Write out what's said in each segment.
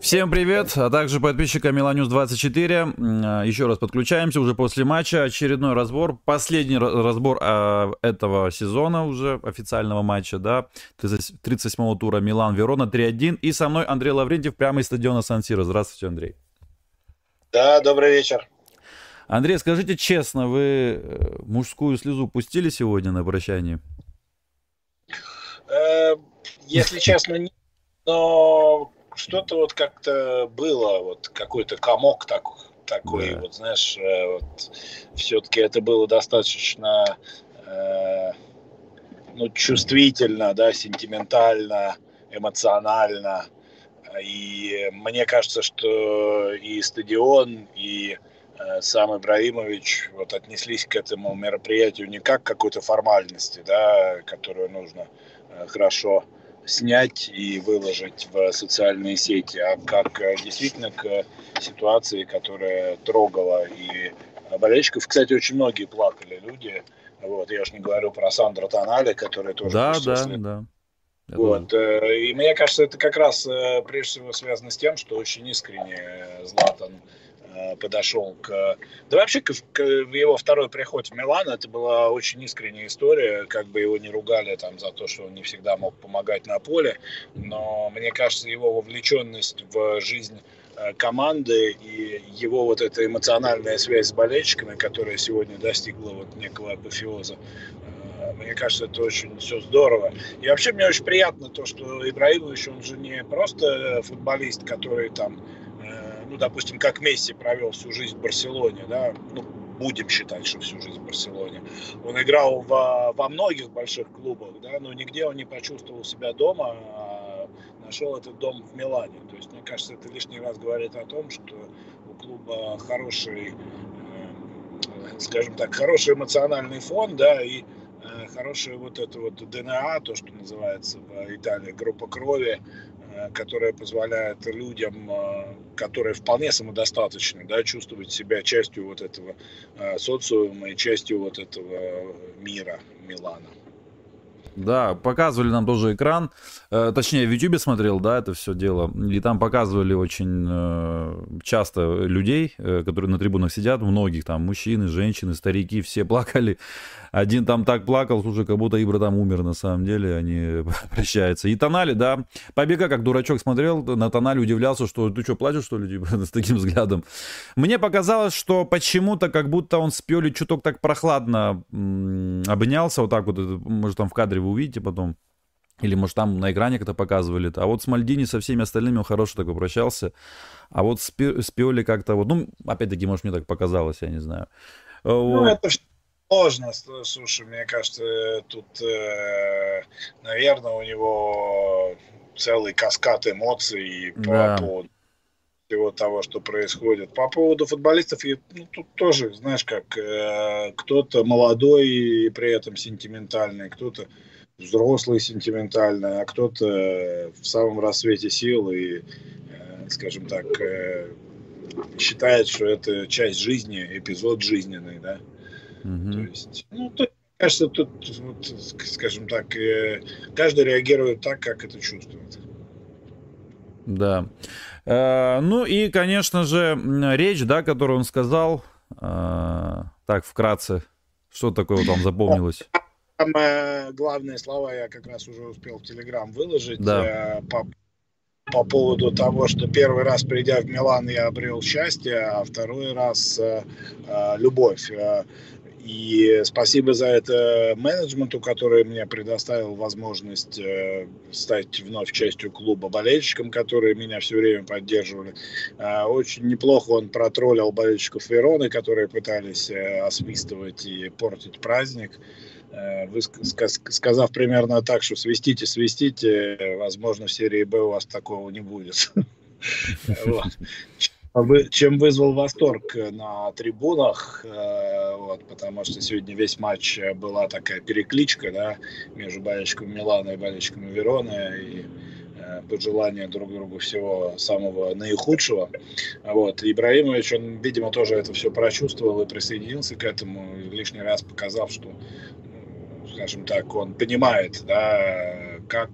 Всем привет, а также подписчикам Меланюс 24. А, еще раз подключаемся уже после матча. Очередной разбор, последний разбор а, этого сезона уже, официального матча, да, 37-го тура Милан-Верона 3-1. И со мной Андрей Лаврентьев прямо из стадиона Сан-Сиро. Здравствуйте, Андрей. Да, добрый вечер. Андрей, скажите честно, вы э, мужскую слезу пустили сегодня на прощание? Э, если честно, нет. Но что-то вот как-то было, вот какой-то комок так, такой, да. вот знаешь, э, вот, все-таки это было достаточно э, ну, чувствительно, да, сентиментально, эмоционально. И мне кажется, что и стадион, и э, сам Ибраимович вот отнеслись к этому мероприятию не как к какой-то формальности, да, которую нужно э, хорошо снять и выложить в социальные сети, а как э, действительно к ситуации, которая трогала и болельщиков. Кстати, очень многие плакали люди. Вот, я уж не говорю про Сандро Тонале, который тоже... Да, да, да. Вот. Э, и мне кажется, это как раз э, прежде всего связано с тем, что очень искренне Златан Э, подошел к... Да вообще к, к его второй приход в Милан, это была очень искренняя история, как бы его не ругали там за то, что он не всегда мог помогать на поле, но мне кажется, его вовлеченность в жизнь э, команды и его вот эта эмоциональная связь с болельщиками, которая сегодня достигла вот некого апофеоза, э, мне кажется, это очень все здорово. И вообще мне очень приятно то, что Ибраимович, он же не просто футболист, который там ну, допустим, как Месси провел всю жизнь в Барселоне, да, ну, будем считать, что всю жизнь в Барселоне. Он играл во, во многих больших клубах, да, но нигде он не почувствовал себя дома, а нашел этот дом в Милане. То есть, мне кажется, это лишний раз говорит о том, что у клуба хороший, э, скажем так, хороший эмоциональный фон, да, и э, хорошая вот это вот ДНА, то, что называется в Италии, группа крови, Э, которая позволяет людям, э, которые вполне самодостаточны, да, чувствовать себя частью вот этого э, социума и частью вот этого мира Милана. Да, показывали нам тоже экран. Э, точнее, в YouTube смотрел, да, это все дело. И там показывали очень э, часто людей, э, которые на трибунах сидят, многих там, мужчины, женщины, старики, все плакали. Один там так плакал, слушай, как будто Ибра там умер на самом деле, они прощаются. И Тонали, да, побега, как дурачок смотрел, на Тонали удивлялся, что ты что, плачешь, что ли, с таким взглядом. Мне показалось, что почему-то как будто он с Пиоли чуток так прохладно обнялся, вот так вот, может, там в кадре вы увидите потом. Или, может, там на экране как-то показывали. А вот с Мальдини со всеми остальными он хорошо так попрощался. А вот с, Пи, с Пиоли как-то вот... Ну, опять-таки, может, мне так показалось, я не знаю. Ну, вот. это сложно. Слушай, мне кажется, тут, э, наверное, у него целый каскад эмоций да. по поводу всего того, что происходит. По поводу футболистов, ну, тут тоже, знаешь, как э, кто-то молодой и при этом сентиментальный, кто-то взрослый сентиментальный, а кто-то в самом рассвете сил и, э, скажем так, э, считает, что это часть жизни, эпизод жизненный, да. Mm-hmm. То есть, ну, то, кажется, тут, вот, скажем так, э, каждый реагирует так, как это чувствует. Да. Ну и, конечно же, речь, да, которую он сказал, так, вкратце, что такое там запомнилось? Самые главные слова я как раз уже успел в Телеграм выложить да. Э, по, по поводу того, что первый раз, придя в Милан, я обрел счастье, а второй раз любовь. И спасибо за это менеджменту, который мне предоставил возможность э, стать вновь частью клуба болельщикам, которые меня все время поддерживали. Э, очень неплохо он протроллил болельщиков Вероны, которые пытались э, освистывать и портить праздник. Э, сказав примерно так, что свистите, свистите, возможно, в серии Б у вас такого не будет. чем вызвал восторг на трибунах, э, вот, потому что сегодня весь матч была такая перекличка да, между болельщиками Милана и болельщиками Вероны, и э, пожелания друг другу всего самого наихудшего. Вот. Ибраимович, он, видимо, тоже это все прочувствовал и присоединился к этому, лишний раз показав, что, скажем так, он понимает, да, как,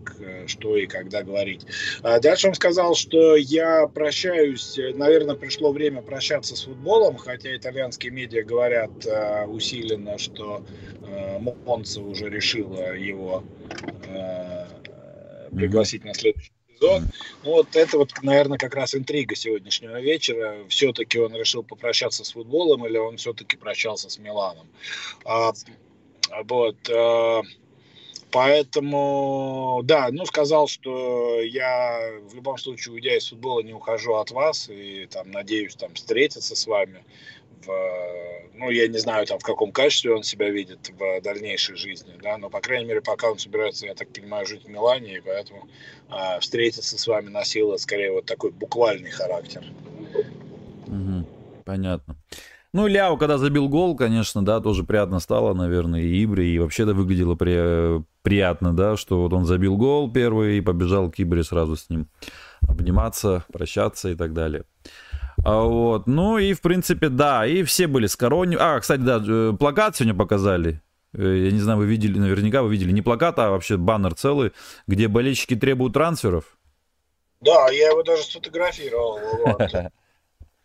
что и когда говорить. А дальше он сказал, что я прощаюсь, наверное, пришло время прощаться с футболом, хотя итальянские медиа говорят усиленно, что Монца уже решила его пригласить на следующий сезон. Ну, вот это вот, наверное, как раз интрига сегодняшнего вечера. Все-таки он решил попрощаться с футболом или он все-таки прощался с Миланом. А, вот. А, поэтому, да, ну, сказал, что я в любом случае, уйдя из футбола, не ухожу от вас и там надеюсь там встретиться с вами в, ну, я не знаю, там, в каком качестве он себя видит в дальнейшей жизни, да, но, по крайней мере, пока он собирается, я так понимаю, жить в Милане, и поэтому а, встретиться с вами носило, скорее, вот такой буквальный характер. Угу, понятно. Ну, Ляо, когда забил гол, конечно, да, тоже приятно стало, наверное, и Ибре, и вообще это выглядело при... приятно, да, что вот он забил гол первый и побежал к Ибре сразу с ним обниматься, прощаться и так далее. А, вот. Ну и, в принципе, да, и все были с корони. А, кстати, да, э, плакат сегодня показали. Э, я не знаю, вы видели, наверняка вы видели не плакат, а вообще баннер целый, где болельщики требуют трансферов. Да, я его даже сфотографировал. Вот.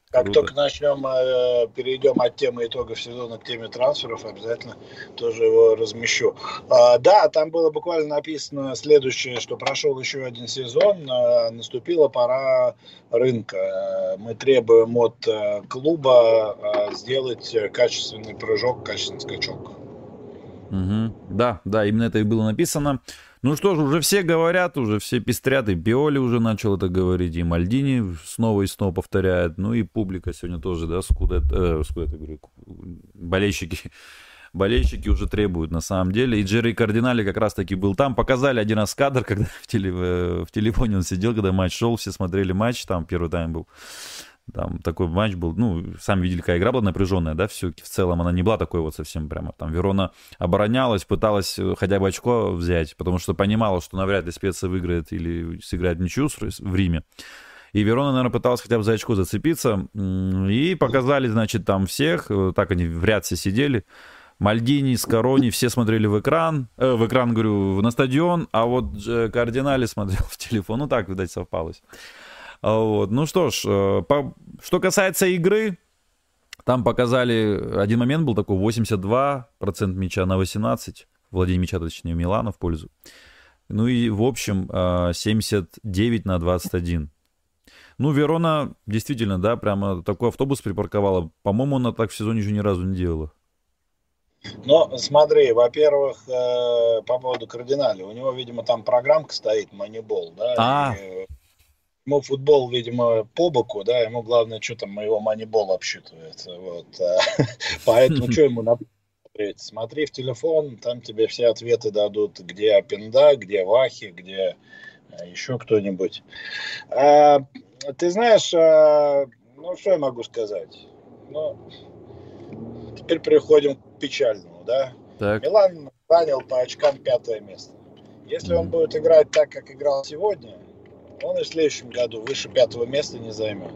Как Круто. только начнем, э, перейдем от темы итогов сезона к теме трансферов, обязательно тоже его размещу. А, да, там было буквально написано следующее, что прошел еще один сезон, а, наступила пора рынка. Мы требуем от э, клуба сделать качественный прыжок, качественный скачок. Угу. Да, да, именно это и было написано. Ну что ж, уже все говорят, уже все пестрят, и Биоли уже начал это говорить, и Мальдини снова и снова повторяет, ну и публика сегодня тоже, да, скуда, э, скуда я говорю, болельщики, болельщики уже требуют на самом деле. И Джерри Кардинали как раз таки был там. Показали один раз кадр, когда в, теле, в телефоне он сидел, когда матч шел, все смотрели матч, там первый тайм был. Там такой матч был, ну, сами видели, какая игра была напряженная, да, все в целом она не была такой вот совсем прямо. Там Верона оборонялась, пыталась э, хотя бы очко взять, потому что понимала, что навряд ли специя выиграет или сыграет ничью в Риме. И Верона, наверное, пыталась хотя бы за очко зацепиться. И показали, значит, там всех. Э, так они в ряд все сидели. Мальдини, Скорони, все смотрели в экран, э, в экран, говорю, на стадион, а вот Кардинали смотрел в телефон. Ну, так, видать, совпалось. А, вот. Ну что ж, э, по... что касается игры, там показали, один момент был такой, 82% мяча на 18, владение мяча, точнее, Милана в пользу. Ну и, в общем, 79 э, на 21. Ну, Верона действительно, да, прямо такой автобус припарковала. По-моему, она так в сезоне еще ни разу не делала. Ну, смотри, во-первых, э, по поводу кардинали. У него, видимо, там программка стоит, Moneyball, да? А, и, ему футбол, видимо, по боку, да, ему главное, что там моего манибол обсчитывает. Вот. А, поэтому что ему смотреть? Смотри в телефон, там тебе все ответы дадут, где Пинда, где Вахи, где а, еще кто-нибудь. А, ты знаешь, а, ну что я могу сказать? Ну, теперь переходим к печальному, да? Так. Милан занял по очкам пятое место. Если он будет играть так, как играл сегодня, он и в следующем году выше пятого места не займет.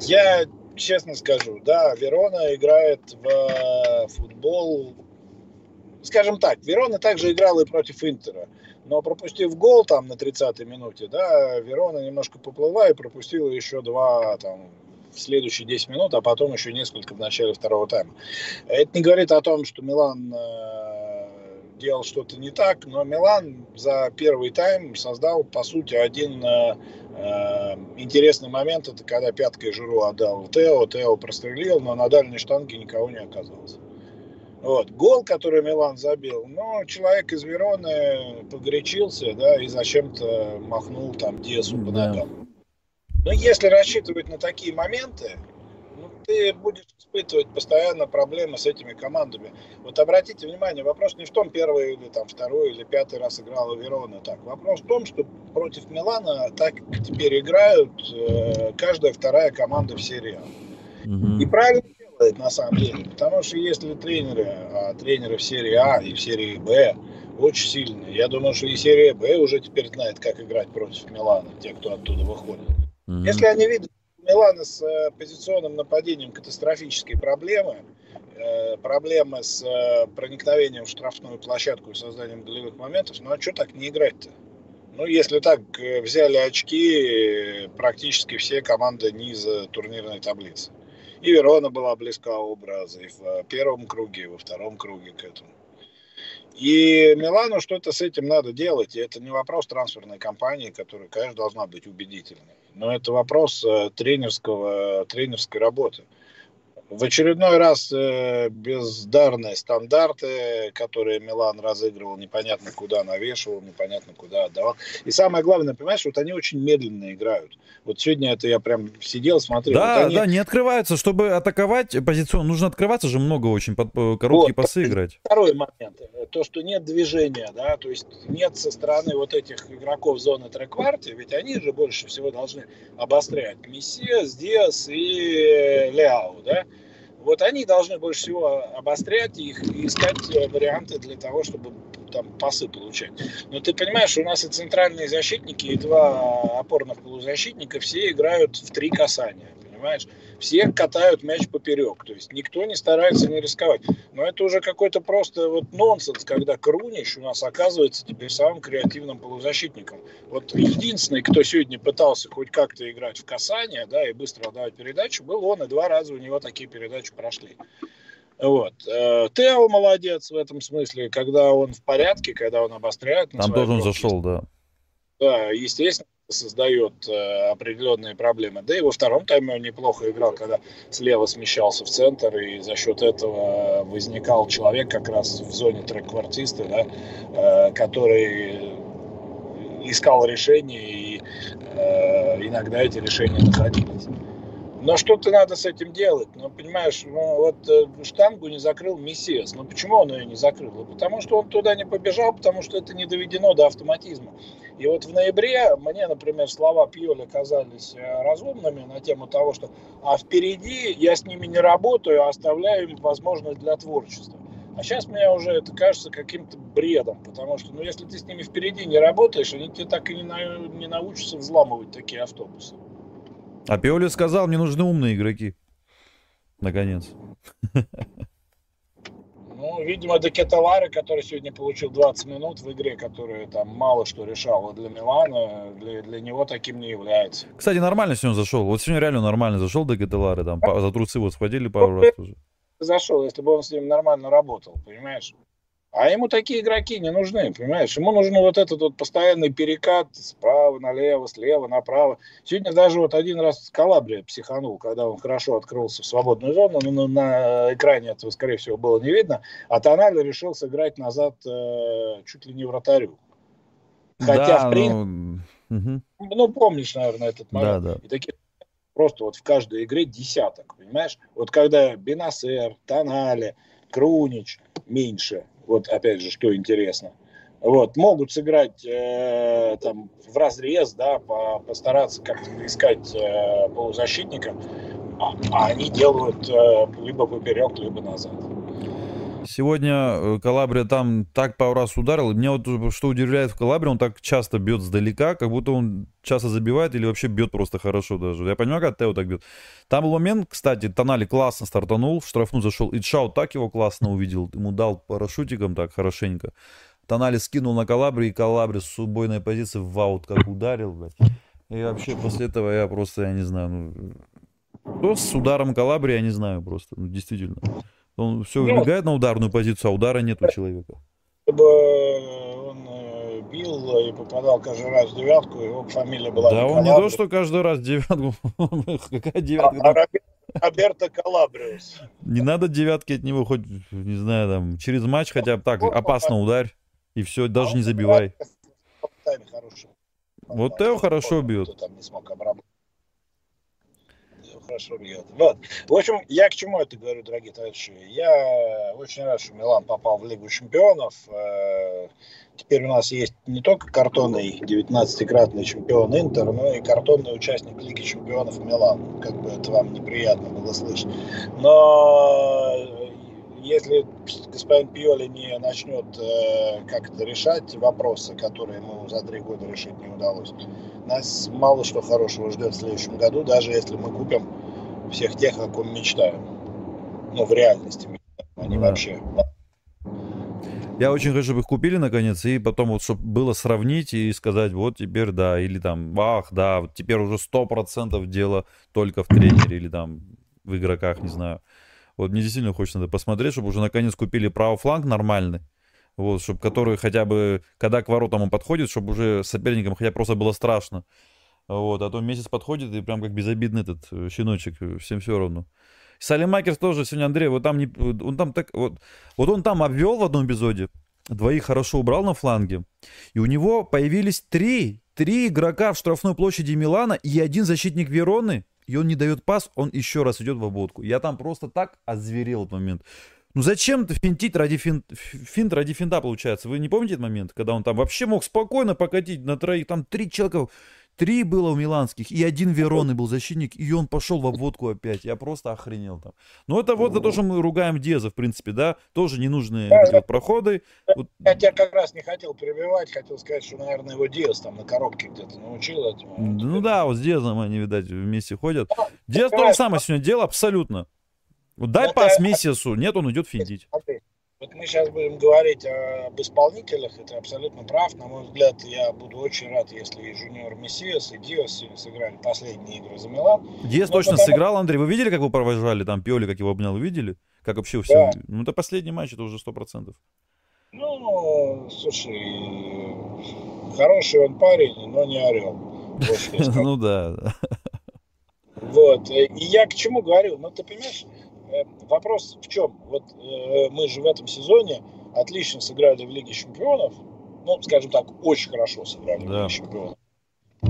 Я честно скажу, да, Верона играет в э, футбол, скажем так, Верона также играла и против Интера, но пропустив гол там на 30-й минуте, да, Верона немножко поплыла и пропустила еще два там в следующие 10 минут, а потом еще несколько в начале второго тайма. Это не говорит о том, что Милан э, делал что-то не так, но Милан за первый тайм создал, по сути, один э, э, интересный момент. Это когда пяткой Жиру отдал Тео, Тео прострелил, но на дальней штанге никого не оказалось. Вот. Гол, который Милан забил, но человек из Вероны погорячился, да, и зачем-то махнул там Диасу по ногам. Но если рассчитывать на такие моменты, ты будешь испытывать постоянно проблемы с этими командами. Вот обратите внимание, вопрос не в том, первый или там второй или пятый раз играла Верона так. Вопрос в том, что против Милана так теперь играют э, каждая вторая команда в серии Угу. И правильно делает на самом деле, потому что если тренеры, а тренеры в серии А и в серии Б очень сильные, я думаю, что и серия Б уже теперь знает, как играть против Милана, те, кто оттуда выходит. Если они видят Милана с э, позиционным нападением катастрофические проблемы, э, проблемы с э, проникновением в штрафную площадку и созданием голевых моментов, ну а что так не играть-то? Ну, если так, взяли очки практически все команды низа турнирной таблицы. И Верона была близка образа и в первом круге, и во втором круге к этому. И Милану что-то с этим надо делать. И это не вопрос трансферной кампании, которая, конечно, должна быть убедительной. Но это вопрос э, тренерского, тренерской работы в очередной раз э, бездарные стандарты, которые Милан разыгрывал, непонятно куда навешивал, непонятно куда отдавал. И самое главное, понимаешь, вот они очень медленно играют. Вот сегодня это я прям сидел, смотрел. Да, вот они... да, не открываются. Чтобы атаковать позиционно, нужно открываться же много очень, под, э, короткие вот, пасы играть. Второй момент. То, что нет движения, да, то есть нет со стороны вот этих игроков зоны трекварти, ведь они же больше всего должны обострять. Мессия, Диас и Ляо, да, вот они должны больше всего обострять их и искать э, варианты для того, чтобы там пасы получать. Но ты понимаешь, у нас и центральные защитники, и два опорных полузащитника все играют в три касания понимаешь? Все катают мяч поперек, то есть никто не старается не рисковать. Но это уже какой-то просто вот нонсенс, когда Крунич у нас оказывается теперь самым креативным полузащитником. Вот единственный, кто сегодня пытался хоть как-то играть в касание, да, и быстро отдавать передачу, был он, и два раза у него такие передачи прошли. Вот. Э, Тео молодец в этом смысле, когда он в порядке, когда он обостряет. Там тоже он зашел, да. Да, естественно, создает э, определенные проблемы. Да и во втором тайме он неплохо играл, когда слева смещался в центр, и за счет этого возникал человек как раз в зоне трек-квартиста, да, э, который искал решения, и э, иногда эти решения находились. Но что-то надо с этим делать. Ну, понимаешь, ну, вот э, штангу не закрыл Мессиас. Ну, почему он ее не закрыл? Ну, потому что он туда не побежал, потому что это не доведено до автоматизма. И вот в ноябре мне, например, слова Пьоли казались э, разумными на тему того, что а впереди я с ними не работаю, а оставляю им возможность для творчества. А сейчас мне уже это кажется каким-то бредом, потому что, ну, если ты с ними впереди не работаешь, они тебе так и не, на, не научатся взламывать такие автобусы. А Пиоли сказал, мне нужны умные игроки. Наконец. Ну, видимо, Декеталаре, который сегодня получил 20 минут в игре, которая там мало что решала для Милана, для, для него таким не является. Кстати, нормально сегодня зашел. Вот сегодня реально нормально зашел Декеталаре, там за трусы вот схватили пару раз тоже. Зашел, если бы он с ним нормально работал, понимаешь? А ему такие игроки не нужны, понимаешь? Ему нужен вот этот вот постоянный перекат справа налево, слева направо. Сегодня даже вот один раз Калабрия психанул, когда он хорошо открылся в свободную зону, но на экране этого, скорее всего, было не видно, а Тональ решил сыграть назад э, чуть ли не вратарю. Хотя, да, в принципе, ну... ну, помнишь, наверное, этот момент. Да, да. И таких просто вот в каждой игре десяток, понимаешь? Вот когда Бенасер, Тонале, Крунич меньше, вот опять же, что интересно. Вот, могут сыграть э, там в разрез, да, по, постараться как-то искать э, полузащитника, а, а они делают э, либо поперек, либо назад. Сегодня э, Калабрия там так пару раз ударил. Меня вот что удивляет в Калабре, он так часто бьет сдалека, как будто он часто забивает или вообще бьет просто хорошо даже. Я понимаю, как Тео так бьет. Там был момент, кстати, Тонали классно стартанул, в штрафну зашел, и Чао так его классно увидел, ему дал парашютиком так хорошенько. Тонали скинул на Калабри, и Калабри с убойной позиции в аут как ударил, блядь. И вообще после этого я просто, я не знаю, ну... Что с ударом Калабри, я не знаю просто, ну, действительно. Он все ну, выбегает на ударную позицию, а удара нет у человека. Чтобы он э, бил и попадал каждый раз в девятку, его фамилия была Да, он не то, что каждый раз девятку. Какая девятка? А, Роберто Калабриус. Не надо девятки от него хоть, не знаю, там, через матч хотя бы так опасно ударь. И все, даже не забивай. Вот Тео хорошо бьет. Там не смог обработать хорошо бьет. Вот. В общем, я к чему это говорю, дорогие товарищи? Я очень рад, что Милан попал в Лигу чемпионов. Э, теперь у нас есть не только картонный 19-кратный чемпион Интер, но и картонный участник Лиги чемпионов Милан. Как бы это вам неприятно было слышать. Но если господин Пиоли не начнет э, как-то решать вопросы, которые ему за три года решить не удалось, нас мало что хорошего ждет в следующем году, даже если мы купим всех тех, о ком мечтаем. Ну, в реальности. Они да. вообще... Я очень хочу, чтобы их купили наконец, и потом вот, чтобы было сравнить и сказать, вот теперь да, или там, ах, да, вот теперь уже сто процентов дело только в тренере, или там в игроках, не знаю. Вот мне действительно хочется надо посмотреть, чтобы уже наконец купили правый фланг нормальный, вот, чтобы который хотя бы, когда к воротам он подходит, чтобы уже соперникам хотя просто было страшно. Вот, а то месяц подходит и прям как безобидный этот э, щеночек, э, всем все равно. Салимакерс тоже сегодня, Андрей, вот там, не, он там так, вот, вот он там обвел в одном эпизоде, двоих хорошо убрал на фланге, и у него появились три, три игрока в штрафной площади Милана и один защитник Вероны, и он не дает пас, он еще раз идет в обводку. Я там просто так озверел этот момент. Ну зачем-то финтить ради фин... финт ради финта получается? Вы не помните этот момент, когда он там вообще мог спокойно покатить на троих, там три человека Три было у миланских, и один Вероны был защитник, и он пошел в обводку опять. Я просто охренел там. Но это вот за то, что мы ругаем Деза, в принципе, да, тоже ненужные да, вот проходы. Вот. Я тебя как раз не хотел перебивать, хотел сказать, что, наверное, его Диас там на коробке где-то научил этому. Ну да, вот с Дезом они, видать, вместе ходят. Да, Диас то же самое сегодня делал, абсолютно. Вот дай пас Мессиасу, нет, он идет финдить. Смотри, вот мы сейчас будем говорить об исполнителях, это абсолютно прав. На мой взгляд, я буду очень рад, если и Жуниор Мессиас, и сегодня сыграли последние игры за Милан. Диос точно потому... сыграл, Андрей. Вы видели, как вы провожали там Пиоли, как его обнял? Видели? Как вообще все? Да. Ну, это последний матч, это уже сто процентов. Ну, слушай, хороший он парень, но не орел. Ну да. Вот. И я к чему говорю? Ну, ты понимаешь, вопрос в чем? Вот э, мы же в этом сезоне отлично сыграли в Лиге Чемпионов, ну, скажем так, очень хорошо сыграли да. в Лиге Чемпионов.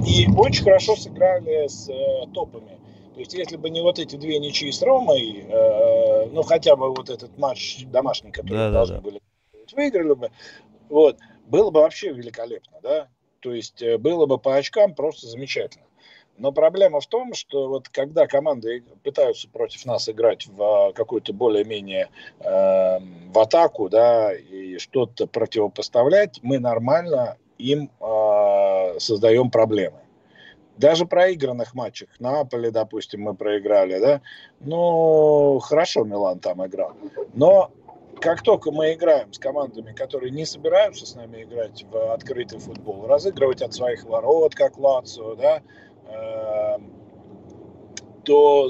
И очень хорошо сыграли с э, топами. То есть, если бы не вот эти две ничьи с Ромой, э, ну, хотя бы вот этот матч домашний, который да, должны да, да. были выиграли бы, вот, было бы вообще великолепно, да? То есть, э, было бы по очкам просто замечательно. Но проблема в том, что вот когда команды пытаются против нас играть в а, какую-то более-менее э, в атаку, да, и что-то противопоставлять, мы нормально им э, создаем проблемы. Даже проигранных матчах, Наполе, допустим, мы проиграли, да, ну, хорошо Милан там играл. Но как только мы играем с командами, которые не собираются с нами играть в открытый футбол, разыгрывать от своих ворот, как Лацио, да, то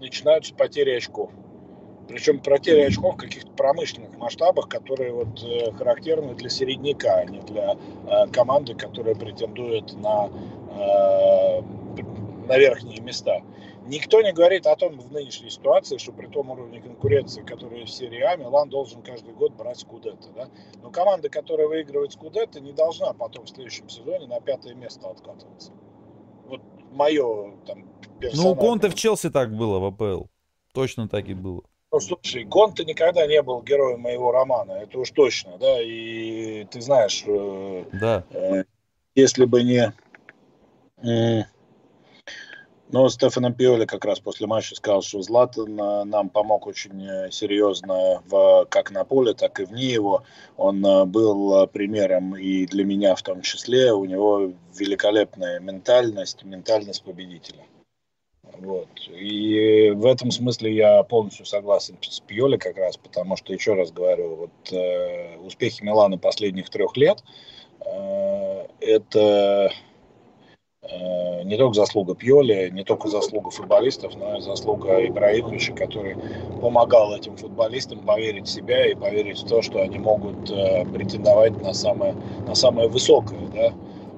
начинаются потери очков. Причем потери очков в каких-то промышленных масштабах, которые вот э, характерны для середняка, а не для э, команды, которая претендует на, э, на верхние места. Никто не говорит о том в нынешней ситуации, что при том уровне конкуренции, который в серии А, Милан должен каждый год брать Скудетто. Да? Но команда, которая выигрывает Скудетто, не должна потом в следующем сезоне на пятое место откатываться мое там Ну, у Конте в Челси так было в АПЛ. Точно так и было. Ну, слушай, Конте никогда не был героем моего романа, это уж точно, да, и ты знаешь, э, да. э, если бы не э, но Стефано Пиоли как раз после матча сказал, что Златан э, нам помог очень э, серьезно в, как на поле, так и вне его. Он э, был примером и для меня в том числе. У него великолепная ментальность, ментальность победителя. Вот. И в этом смысле я полностью согласен с Пьоли как раз, потому что, еще раз говорю, вот э, успехи Милана последних трех лет э, это Э, не только заслуга Пьоли, не только заслуга футболистов, но и заслуга Ибраимовича, который помогал этим футболистам поверить в себя и поверить в то, что они могут э, претендовать на самое, на самое высокое. Да?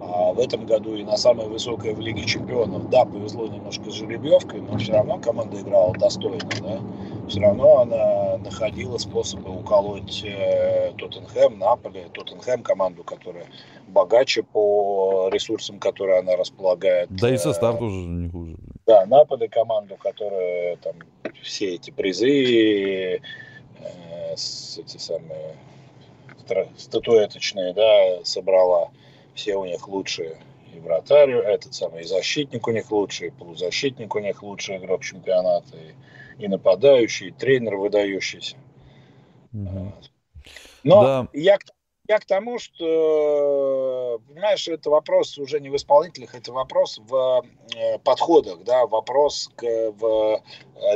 А в этом году и на самое высокое в Лиге Чемпионов, да, повезло немножко с жеребьевкой, но все равно команда играла достойно. Да? все равно она находила способы уколоть э, Тоттенхэм, Наполе, Тоттенхэм команду, которая богаче по ресурсам, которые она располагает. Да и состав тоже не хуже. Да, Наполе команду, которая там все эти призы, э, эти самые статуэточные, да, собрала. Все у них лучшие и вратарь, этот самый и защитник у них лучший, и полузащитник у них лучший игрок чемпионата, и и нападающий, и тренер выдающийся. Угу. Но да. я, я к тому, что, понимаешь, это вопрос уже не в исполнителях, это вопрос в э, подходах, да, вопрос к, в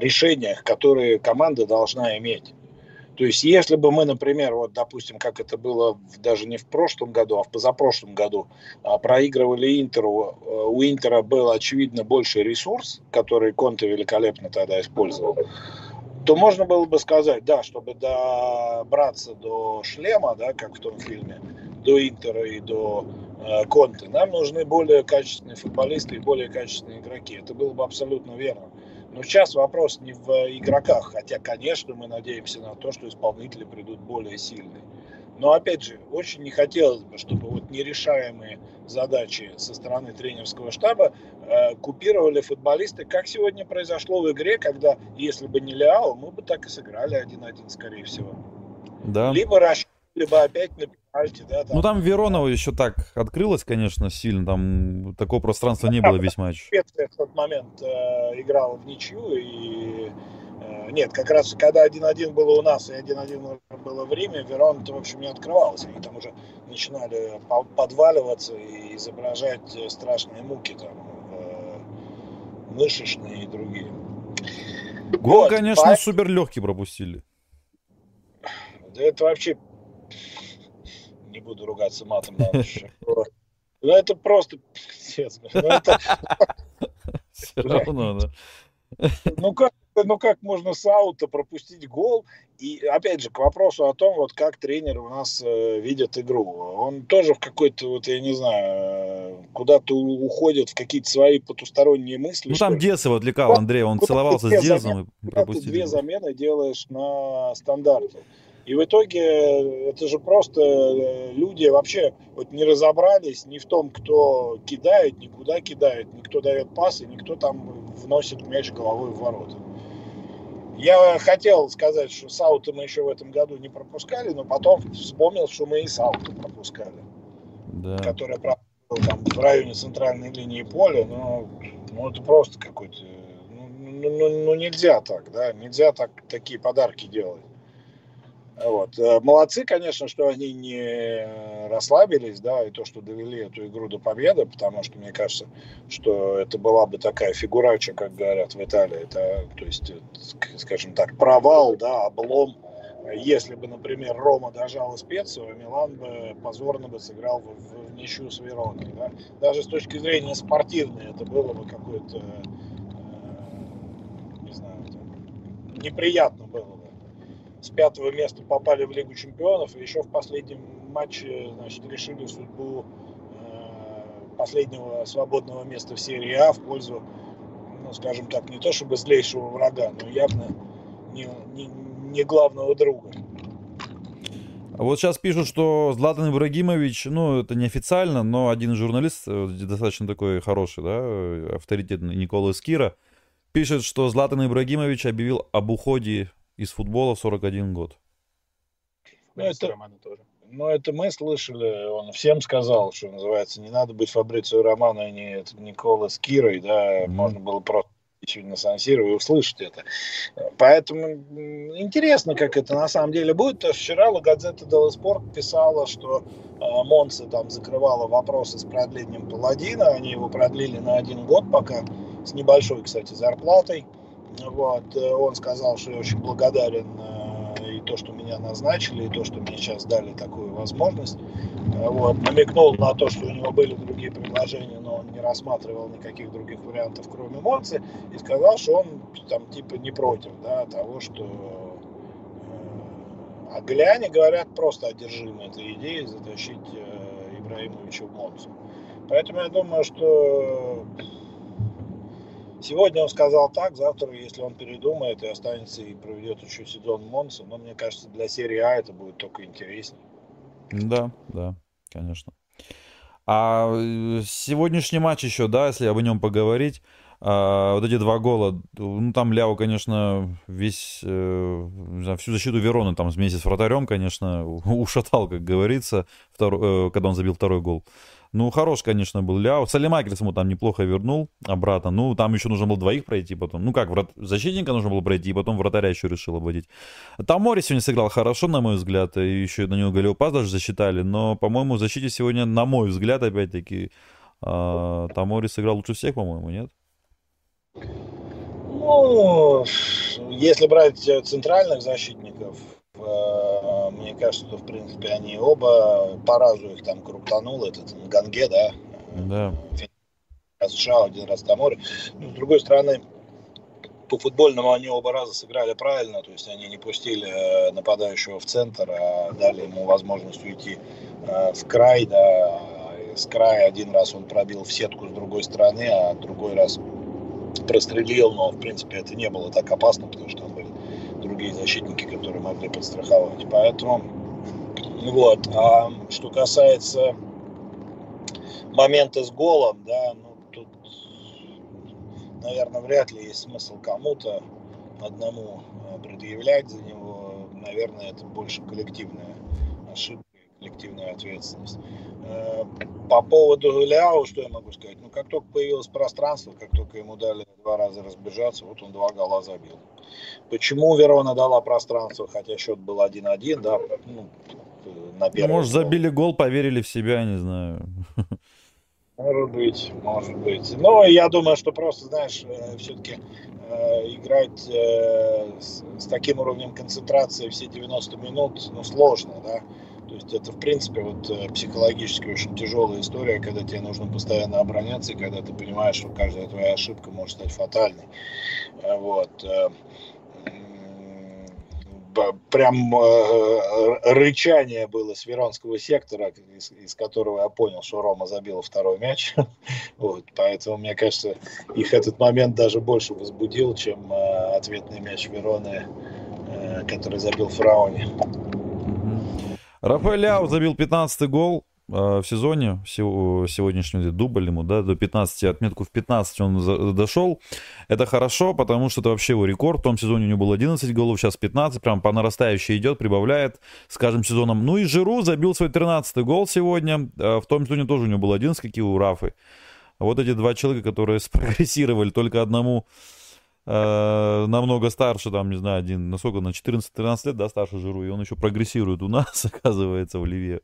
решениях, которые команда должна иметь. То есть, если бы мы, например, вот, допустим, как это было даже не в прошлом году, а в позапрошлом году, а, проигрывали Интеру, э, у Интера был, очевидно, больше ресурс, который Конте великолепно тогда использовал, то можно было бы сказать, да, чтобы добраться до шлема, да, как в том фильме, до Интера и до э, Конте, нам нужны более качественные футболисты и более качественные игроки. Это было бы абсолютно верно. Но сейчас вопрос не в игроках, хотя, конечно, мы надеемся на то, что исполнители придут более сильные. Но, опять же, очень не хотелось бы, чтобы вот нерешаемые задачи со стороны тренерского штаба э, купировали футболисты, как сегодня произошло в игре, когда, если бы не Ляо, мы бы так и сыграли 1-1, скорее всего. Да. Либо рассчитывали бы опять на пенальти, да. Там. Ну, там Веронова еще так открылась, конечно, сильно, там такого пространства не было весь матч. Швеция в тот момент э, играла в ничью, и Э, нет, как раз когда 1-1 было у нас и 1-1 было в Риме, Верон, в общем, не открывался. Они там уже начинали подваливаться и изображать страшные муки там, э, мышечные и другие. Гол, вот, конечно, по... супер легкий пропустили. Да это вообще... Не буду ругаться матом. Ну это просто... Все равно, да. Ну как ну как можно с аута пропустить гол? И опять же, к вопросу о том, вот как тренер у нас э, видит игру. Он тоже в какой-то, вот я не знаю, куда-то уходит в какие-то свои потусторонние мысли. Ну там Десова отвлекал Андрей, он целовался с Дезом и пропустил. Две замены делаешь на стандарте. И в итоге э, это же просто э, люди вообще вот не разобрались ни в том, кто кидает, никуда кидает, никто дает пасы, никто там вносит мяч головой в ворота. Я хотел сказать, что Саута мы еще в этом году не пропускали, но потом вспомнил, что мы и Саута пропускали. Да. Которая там в районе центральной линии поля, но ну, это просто какой-то... Ну, ну, ну, ну нельзя так, да, нельзя так, такие подарки делать. Вот. Э, молодцы, конечно, что они не расслабились, да, и то, что довели эту игру до победы, потому что мне кажется, что это была бы такая фигурача, как говорят в Италии, это, то есть, скажем так, провал, да, облом. Если бы, например, Рома дожал Специю, Милан бы позорно бы сыграл в, в ничью с Вероной. Да? Даже с точки зрения спортивной это было бы какое-то, э, не знаю, неприятно было бы с пятого места попали в Лигу чемпионов, и еще в последнем матче значит, решили судьбу э, последнего свободного места в серии А в пользу, ну, скажем так, не то чтобы злейшего врага, но явно не, не, не главного друга. Вот сейчас пишут, что Златан Ибрагимович, ну, это неофициально, но один журналист, э, достаточно такой хороший, да, авторитетный, Никола Скира, пишет, что Златан Ибрагимович объявил об уходе из футбола в 41 год. Ну, это, ну, это мы слышали, он всем сказал, что называется, не надо быть Фабрицио Романо и не Никола Скирой, да, mm-hmm. можно было просто сегодня на сан и услышать это. Поэтому интересно, как это на самом деле будет. Вчера La Gazzetta dello Sport писала, что э, Монса там закрывала вопросы с продлением Паладина. Они его продлили на один год пока, с небольшой, кстати, зарплатой. Вот, э, он сказал, что я очень благодарен э, и то, что меня назначили, и то, что мне сейчас дали такую возможность. Э, вот, намекнул на то, что у него были другие предложения, но он не рассматривал никаких других вариантов, кроме Монцы, и сказал, что он там типа не против да, того, что а гляне, говорят, просто одержимы этой идеей затащить Ибраимовича в Монцу. Поэтому я думаю, что Сегодня он сказал так, завтра, если он передумает и останется и проведет еще сезон Монса, но мне кажется, для серии А это будет только интереснее. Да, да, конечно. А э, сегодняшний матч еще, да, если об нем поговорить, а, вот эти два гола, ну там Ляо, конечно, весь, э, всю защиту Вероны там вместе с вратарем, конечно, ушатал, как говорится, втор, э, когда он забил второй гол. Ну, хорош, конечно, был Ляо. Салимакерс ему там неплохо вернул обратно. Ну, там еще нужно было двоих пройти потом. Ну, как, врат... защитника нужно было пройти, и потом вратаря еще решил обводить. Там Мори сегодня сыграл хорошо, на мой взгляд. И еще на него голеопас даже засчитали. Но, по-моему, в защите сегодня, на мой взгляд, опять-таки, э, Тамори сыграл лучше всех, по-моему, нет? Ну, если брать центральных защитников, Э, мне кажется, что, в принципе, они оба по разу их там крутанул, этот Ганге, да? Да. Раз США, один раз Таморе. Но, с другой стороны, по футбольному они оба раза сыграли правильно, то есть они не пустили э, нападающего в центр, а дали ему возможность уйти э, в край, да, с края один раз он пробил в сетку с другой стороны, а другой раз прострелил, но в принципе это не было так опасно, потому что были другие защитники, которые могли подстраховать. Поэтому вот. А что касается момента с голом, да, ну тут, наверное, вряд ли есть смысл кому-то одному э, предъявлять за него. Наверное, это больше коллективная ошибка, коллективная ответственность. По поводу Ляо, что я могу сказать? Ну, как только появилось пространство, как только ему дали два раза разбежаться, вот он два гола забил. Почему Верона дала пространство, хотя счет был 1-1, да, ну, на первый. Ну, может, забили гол, поверили в себя, не знаю. Может быть, может быть. Но я думаю, что просто, знаешь, э, все-таки э, играть э, с, с таким уровнем концентрации все 90 минут, ну, сложно, да. То есть это, в принципе, вот э, психологически очень тяжелая история, когда тебе нужно постоянно обороняться, и когда ты понимаешь, что каждая твоя ошибка может стать фатальной. Э, вот. Э, прям рычание было с Веронского сектора, из, которого я понял, что Рома забил второй мяч. вот, поэтому, мне кажется, их этот момент даже больше возбудил, чем ответный мяч Вероны, который забил Фрауни. Рафаэль Ляо забил 15 гол э, в сезоне, сегодняшний дубль ему, да, до 15, отметку в 15 он дошел. Это хорошо, потому что это вообще его рекорд. В том сезоне у него было 11 голов, сейчас 15, прям по нарастающей идет, прибавляет с каждым сезоном. Ну и Жиру забил свой 13 гол сегодня. Э, в том сезоне тоже у него был 11, какие у Рафы. Вот эти два человека, которые спрогрессировали, только одному э, намного старше, там, не знаю, один, насколько, на 14-13 лет, да, старше Жиру, и он еще прогрессирует у нас, оказывается, в Ливе.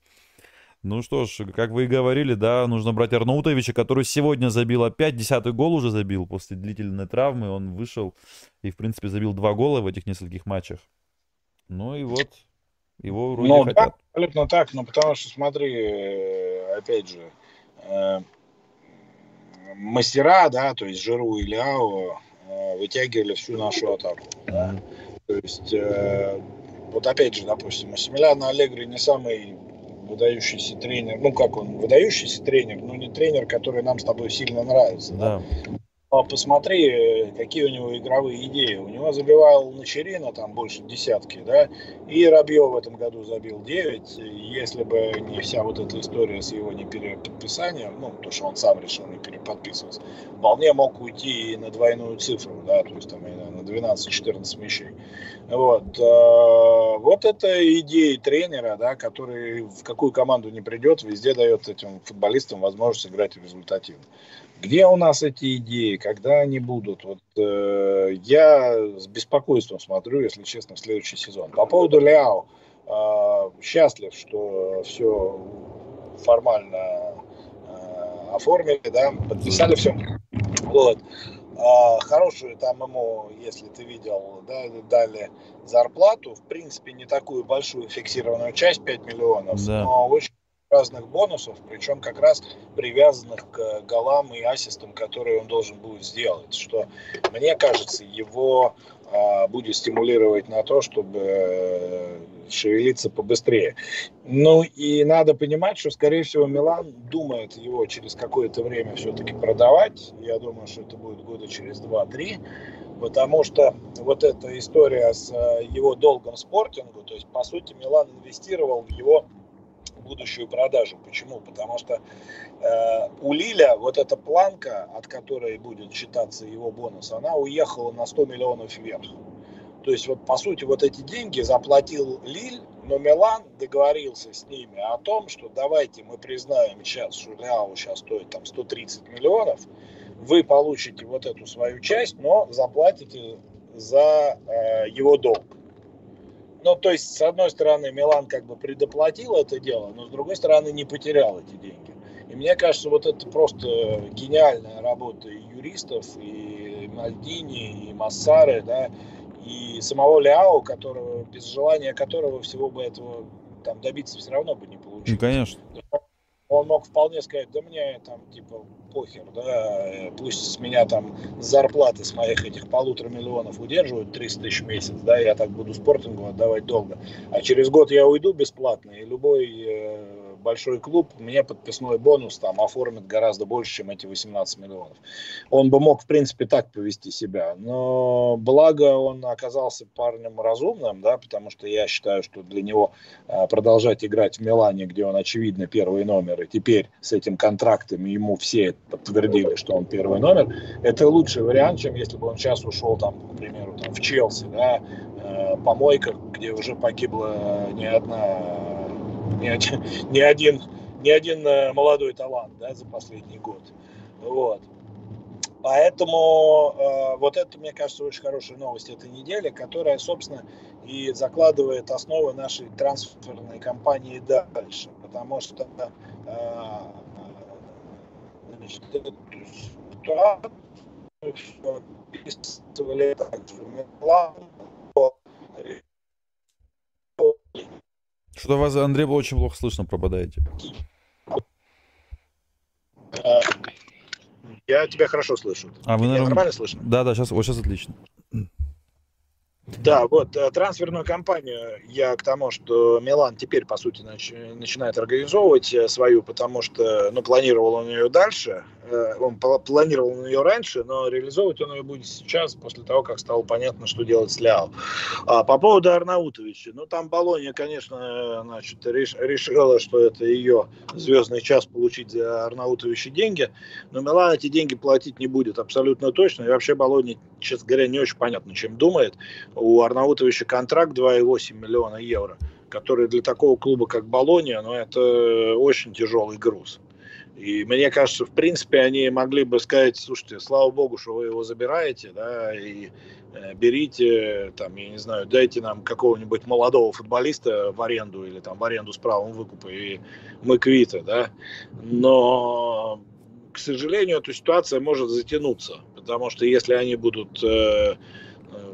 Ну что ж, как вы и говорили, да, нужно брать Арнаутовича, который сегодня забил опять, десятый гол уже забил после длительной травмы, он вышел и, в принципе, забил два гола в этих нескольких матчах. Ну и вот, его вроде ну, хотят. Да, абсолютно так, ну потому что, смотри, э, опять же, э, мастера, да, то есть Жиру и Ляо, вытягивали всю нашу атаку. Да? То есть, э, вот опять же, допустим, Массимилиано Аллегри не самый выдающийся тренер, ну как он, выдающийся тренер, но не тренер, который нам с тобой сильно нравится. Да. да? А посмотри, какие у него игровые идеи. У него забивал Начерина там больше десятки, да, и Рабье в этом году забил 9. Если бы не вся вот эта история с его непереподписанием, ну, то, что он сам решил не переподписываться, вполне мог уйти и на двойную цифру, да, то есть там на 12-14 мячей. Вот. А, вот это идеи тренера, да, который в какую команду не придет, везде дает этим футболистам возможность играть результативно. Где у нас эти идеи, когда они будут? Вот, э, я с беспокойством смотрю, если честно, в следующий сезон. По поводу Ляо, э, счастлив, что все формально э, оформили, да, подписали все. Вот. А, хорошую там ему, если ты видел, да, дали зарплату, в принципе, не такую большую фиксированную часть, 5 миллионов, да. но очень разных бонусов, причем как раз привязанных к голам и ассистам, которые он должен будет сделать, что, мне кажется, его а, будет стимулировать на то, чтобы э, шевелиться побыстрее. Ну и надо понимать, что, скорее всего, Милан думает его через какое-то время все-таки продавать. Я думаю, что это будет года через 2-3, потому что вот эта история с э, его долгом спортингу, то есть, по сути, Милан инвестировал в его будущую продажу. Почему? Потому что э, у Лиля вот эта планка, от которой будет считаться его бонус, она уехала на 100 миллионов вверх. То есть вот по сути вот эти деньги заплатил Лиль, но Милан договорился с ними о том, что давайте мы признаем сейчас, что Ляо сейчас стоит там 130 миллионов, вы получите вот эту свою часть, но заплатите за э, его долг. Ну, то есть, с одной стороны, Милан как бы предоплатил это дело, но с другой стороны, не потерял эти деньги. И мне кажется, вот это просто гениальная работа и юристов, и Мальдини, и Массары, да, и самого Ляо, которого, без желания которого всего бы этого там добиться все равно бы не получилось. Ну, конечно. Он мог вполне сказать, да мне там типа похер, да, пусть с меня там зарплаты с моих этих полутора миллионов удерживают 300 тысяч в месяц, да, я так буду спортингу отдавать долго, а через год я уйду бесплатно, и любой э, большой клуб мне подписной бонус там оформит гораздо больше, чем эти 18 миллионов. Он бы мог, в принципе, так повести себя. Но благо он оказался парнем разумным, да, потому что я считаю, что для него а, продолжать играть в Милане, где он, очевидно, первый номер, и теперь с этим контрактом ему все подтвердили, что он первый номер, это лучший вариант, чем если бы он сейчас ушел, там, к примеру, там, в Челси, да, э, помойках, где уже погибла не одна ни один, ни один, ни один э, молодой талант да, за последний год. Вот. Поэтому э, вот это, мне кажется, очень хорошая новость этой недели, которая, собственно, и закладывает основы нашей трансферной кампании дальше. Потому что э, значит, ситуацию описывали также Милан, что-то вас, Андрей, очень плохо слышно, пропадаете. Я тебя хорошо слышу. А вы, наверное... нормально слышно? Да, да, сейчас, вот сейчас отлично. Да, вот э, трансферную кампанию я к тому, что Милан теперь, по сути, нач- начинает организовывать э, свою, потому что, ну, планировал он ее дальше, он планировал ее раньше, но реализовывать он ее будет сейчас, после того, как стало понятно, что делать с Ляо. А по поводу Арнаутовича, ну, там Болония, конечно, значит, реш- решила, что это ее звездный час получить за Арнаутовича деньги, но Милан эти деньги платить не будет абсолютно точно, и вообще Болония, честно говоря, не очень понятно, чем думает у Арнаутовича контракт 2,8 миллиона евро, который для такого клуба, как Болония, ну, это очень тяжелый груз. И мне кажется, в принципе, они могли бы сказать, слушайте, слава богу, что вы его забираете, да, и э, берите, там, я не знаю, дайте нам какого-нибудь молодого футболиста в аренду или там в аренду с правом выкупа, и мы квиты, да. Но, к сожалению, эта ситуация может затянуться, потому что если они будут э,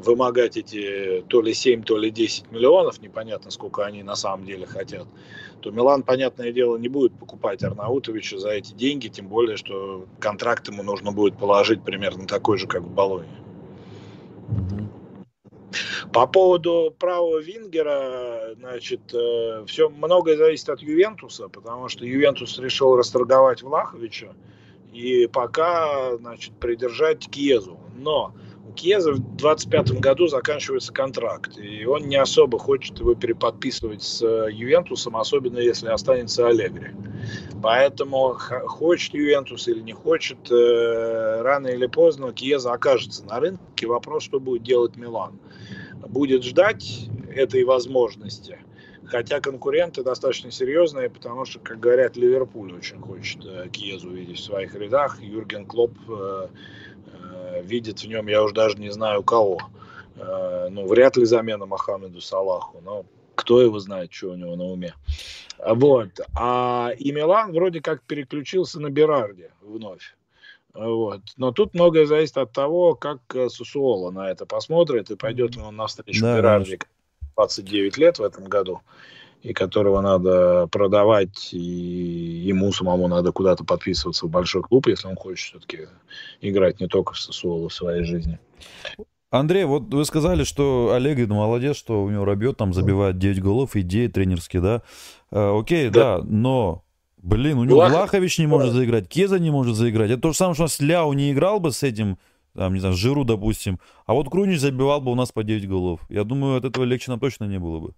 вымогать эти то ли 7, то ли 10 миллионов, непонятно, сколько они на самом деле хотят, то Милан, понятное дело, не будет покупать Арнаутовича за эти деньги, тем более, что контракт ему нужно будет положить примерно такой же, как в Болоне. По поводу правого Вингера, значит, э, все многое зависит от Ювентуса, потому что Ювентус решил расторговать Влаховича и пока, значит, придержать Кьезу. Но Кьеза в 25 году заканчивается контракт, и он не особо хочет его переподписывать с э, Ювентусом, особенно если останется Аллегри. Поэтому хочет Ювентус или не хочет, э, рано или поздно Кьеза окажется на рынке. Вопрос, что будет делать Милан. Будет ждать этой возможности, хотя конкуренты достаточно серьезные, потому что, как говорят, Ливерпуль очень хочет э, Кьезу увидеть в своих рядах. Юрген Клоп видит в нем, я уже даже не знаю кого. Э, ну, вряд ли замена Мохаммеду Салаху, но кто его знает, что у него на уме. Вот. А и Милан вроде как переключился на Берарди вновь. Вот. Но тут многое зависит от того, как э, Сусуола на это посмотрит и пойдет ли он навстречу да, Берарди. 29 лет в этом году и которого надо продавать, и ему самому надо куда-то подписываться в большой клуб, если он хочет все-таки играть не только в Сосуоло в своей жизни. Андрей, вот вы сказали, что Олег ну, молодец, что у него Рабьет там забивает 9 голов, идеи тренерские, да? Э, окей, да. да, но, блин, у него Влах... Влахович не может заиграть, Кеза не может заиграть. Это то же самое, что у нас Ляу не играл бы с этим, там, не знаю, Жиру, допустим, а вот Крунич забивал бы у нас по 9 голов. Я думаю, от этого легче нам точно не было бы.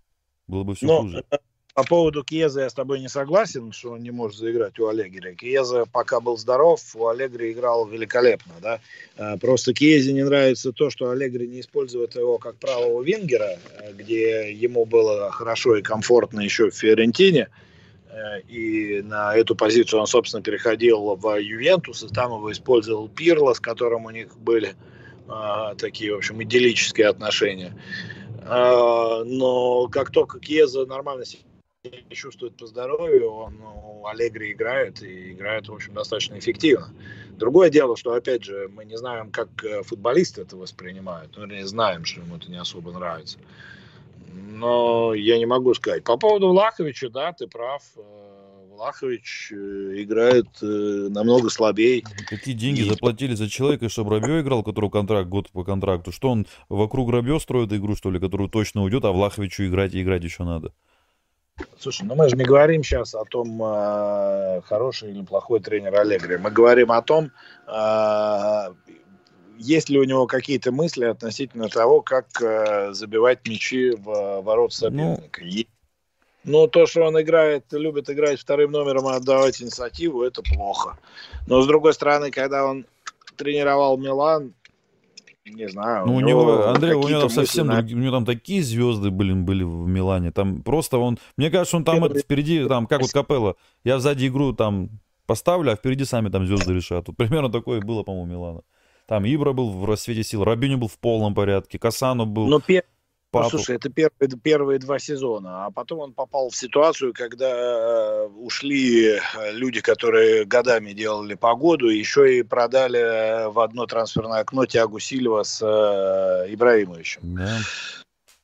Было бы все Но, хуже. Э, по поводу Кьеза я с тобой не согласен, что он не может заиграть у Аллегри. Кьеза пока был здоров, у Аллегри играл великолепно. Да? Э, просто Кьезе не нравится то, что Аллегри не использует его как правого вингера, э, где ему было хорошо и комфортно еще в Фиорентине. И на эту позицию он, собственно, переходил в Ювентус, и там его использовал Пирло, с которым у них были такие, в общем, идиллические отношения. А, но как только Кьеза нормально чувствует по здоровью, он ну, Аллегри играет, и играет, в общем, достаточно эффективно. Другое дело, что, опять же, мы не знаем, как э, футболисты это воспринимают, ну, не знаем, что ему это не особо нравится. Но я не могу сказать. По поводу Влаховича, да, ты прав. Э, Влахович э, играет намного слабее. Какие деньги и... заплатили за человека, чтобы Рабье играл, которого контракт год по контракту? Что он вокруг Рабье строит игру, что ли, которую точно уйдет, а Влаховичу играть и играть еще надо? Слушай, ну мы же не говорим сейчас о том, э, хороший или плохой тренер Аллегри. Мы говорим о том, э, есть ли у него какие-то мысли относительно того, как э, забивать мячи в ворот соперника. Ну, ну, то, что он играет, любит играть вторым номером и отдавать инициативу, это плохо. Но, с другой стороны, когда он тренировал Милан, не знаю. Ну, у, него, Андрей, у него там совсем на... у него там такие звезды, блин, были в Милане. Там просто он, мне кажется, он там Первый... впереди, там, как вот Капелла. Я сзади игру там поставлю, а впереди сами там звезды решат. Вот примерно такое было, по-моему, Милана. Там Ибра был в рассвете сил, Рабини был в полном порядке, Касану был. Но пер... Папу. Ну, слушай, это первые, первые два сезона, а потом он попал в ситуацию, когда э, ушли э, люди, которые годами делали погоду, еще и продали э, в одно трансферное окно Тиагу Сильва с э, Ибраимовичем. Да.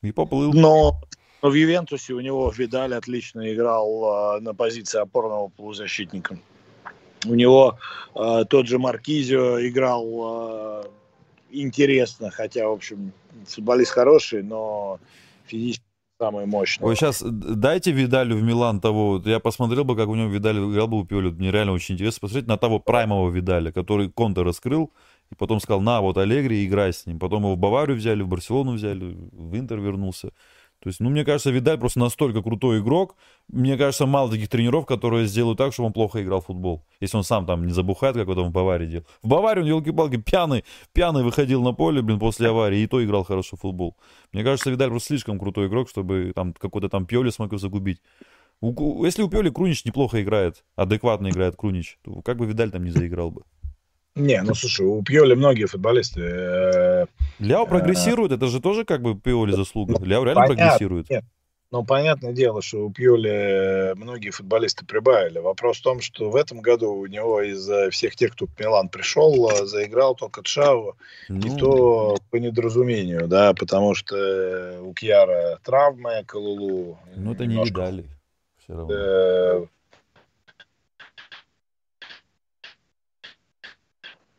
И поплыл. Но, но в Ювентусе у него Видаль отлично играл э, на позиции опорного полузащитника. У него э, тот же Маркизио играл э, интересно, хотя, в общем, футболист хороший, но физически самый мощный. Ой, сейчас дайте Видалю в Милан того. Я посмотрел бы, как у него Видаль играл бы у Пиоли. Мне реально очень интересно посмотреть на того праймового Видаля, который Конте раскрыл, и потом сказал, на, вот Аллегри, играй с ним. Потом его в Баварию взяли, в Барселону взяли, в Интер вернулся. То есть, ну, мне кажется, Видаль просто настолько крутой игрок. Мне кажется, мало таких тренеров, которые сделают так, чтобы он плохо играл в футбол. Если он сам там не забухает, как вот он в Баварии делал. В Баварии он, елки-палки, пьяный, пьяный выходил на поле, блин, после аварии, и то играл хорошо в футбол. Мне кажется, Видаль просто слишком крутой игрок, чтобы там какой-то там Пьоли смог его загубить. У, если у Пьоли Крунич неплохо играет, адекватно играет Крунич, то как бы Видаль там не заиграл бы. Не, ну слушай, у Пьоли многие футболисты. Э, Ляо прогрессирует, это же тоже как бы Пьоли заслуга. Ну, Ляо реально понятно, прогрессирует. Нет. Ну, понятное дело, что у Пьоли многие футболисты прибавили. Вопрос в том, что в этом году у него из всех тех, кто в Милан пришел, заиграл только Тшаву, ну... и то по недоразумению, да, потому что у Кьяра травмы, Калулу... Ну, это немножко... не видали. Все равно. Э,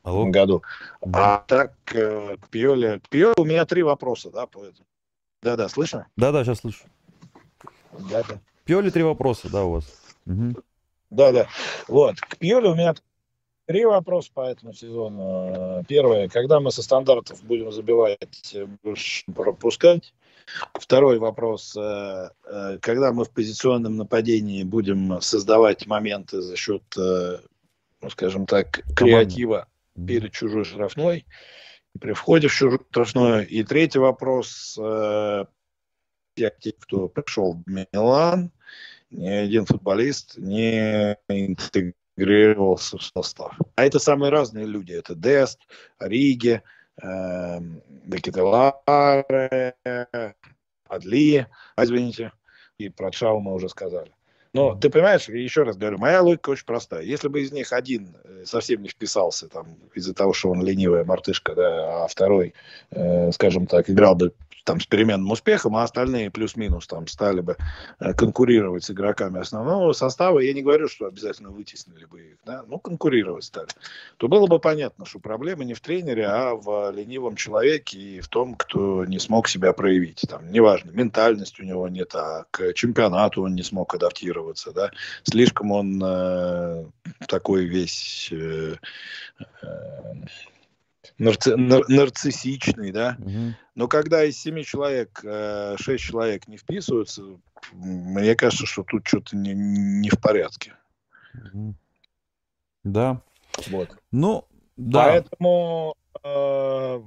Алло? году. Да. А так, э, к Пьоле... К Пьоле у меня три вопроса, да, по этому. Да-да, слышно? Да-да, сейчас слышу. Да-да. Пьоле три вопроса, да, у вас? Угу. Да-да. Вот, к Пьоле у меня три вопроса по этому сезону. Первое, когда мы со стандартов будем забивать, больше пропускать? Второй вопрос, э, э, когда мы в позиционном нападении будем создавать моменты за счет, ну, скажем так, креатива перед чужой штрафной, при входе в чужую штрафную. И третий вопрос. Э, те, кто пришел в Милан, ни один футболист не интегрировался в состав. А это самые разные люди. Это Дест, Риги, э, Декетеларе, Адли, извините, и про Чау мы уже сказали. Но ты понимаешь, еще раз говорю, моя логика очень простая. Если бы из них один э, совсем не вписался там из-за того, что он ленивая мартышка, да, а второй, э, скажем так, играл бы там с переменным успехом, а остальные плюс-минус там стали бы э, конкурировать с игроками основного состава, я не говорю, что обязательно вытеснили бы их, да, ну, конкурировать стали, то было бы понятно, что проблема не в тренере, а в ленивом человеке и в том, кто не смог себя проявить. Там, неважно, ментальность у него нет, а к чемпионату он не смог адаптироваться, да, слишком он э, такой весь... Э, э, нарци, нар, нарциссичный, да. Угу. Но когда из семи человек э, шесть человек не вписываются, мне кажется, что тут что-то не, не в порядке. Угу. Да. Вот. Ну, да. Поэтому э,